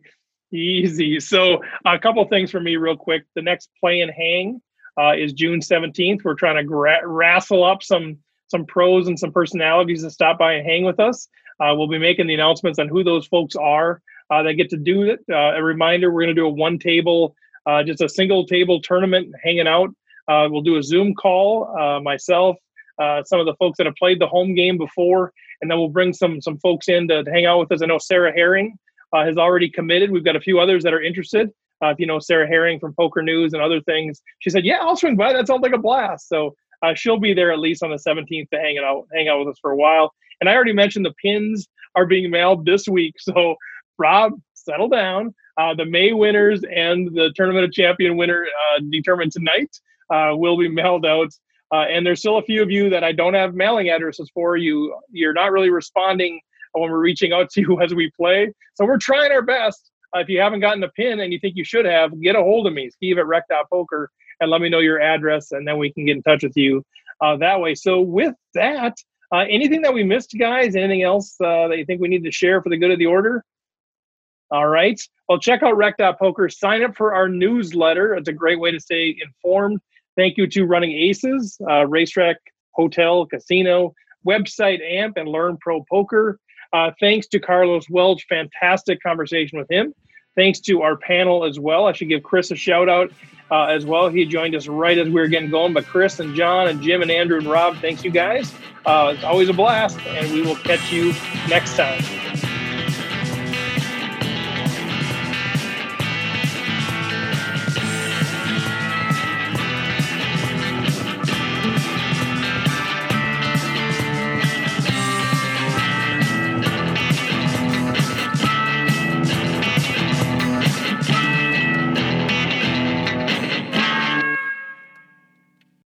easy. So, a couple things for me, real quick. The next play and hang uh, is June seventeenth. We're trying to gra- wrestle up some some pros and some personalities to stop by and hang with us. Uh, we'll be making the announcements on who those folks are uh, that get to do it. Uh, a reminder: we're going to do a one table, uh, just a single table tournament, hanging out. Uh, we'll do a Zoom call. myself, uh, some of the folks that have played the home game before, and then we'll bring some some folks in to, to hang out with us. I know Sarah Herring uh, has already committed. We've got a few others that are interested. Uh, if you know Sarah Herring from Poker News and other things, she said, "Yeah, I'll swing by. That sounds like a blast." So uh, she'll be there at least on the 17th to hang out hang out with us for a while. And I already mentioned the pins are being mailed this week. So Rob, settle down. Uh, the May winners and the Tournament of Champion winner uh, determined tonight will be mailed out uh, and there's still a few of you that I don't have mailing addresses for. You you're not really responding when we're reaching out to you as we play. So we're trying our best. Uh, if you haven't gotten a pin and you think you should have, get a hold of me, Steve at rec.poker, and let me know your address, and then we can get in touch with you uh, that way. So with that, uh, anything that we missed, guys? Anything else uh, that you think we need to share for the good of the order? All right. Well, check out rec.poker. Sign up for our newsletter. It's a great way to stay informed Thank you to Running Aces, uh, Racetrack, Hotel, Casino, website AMP, and Learn Pro Poker. Uh, thanks to Carlos Welch. Fantastic conversation with him. Thanks to our panel as well. I should give Chris a shout out uh, as well. He joined us right as we were getting going. But Chris and John and Jim and Andrew and Rob, thanks you guys. Uh, it's always a blast, and we will catch you next time.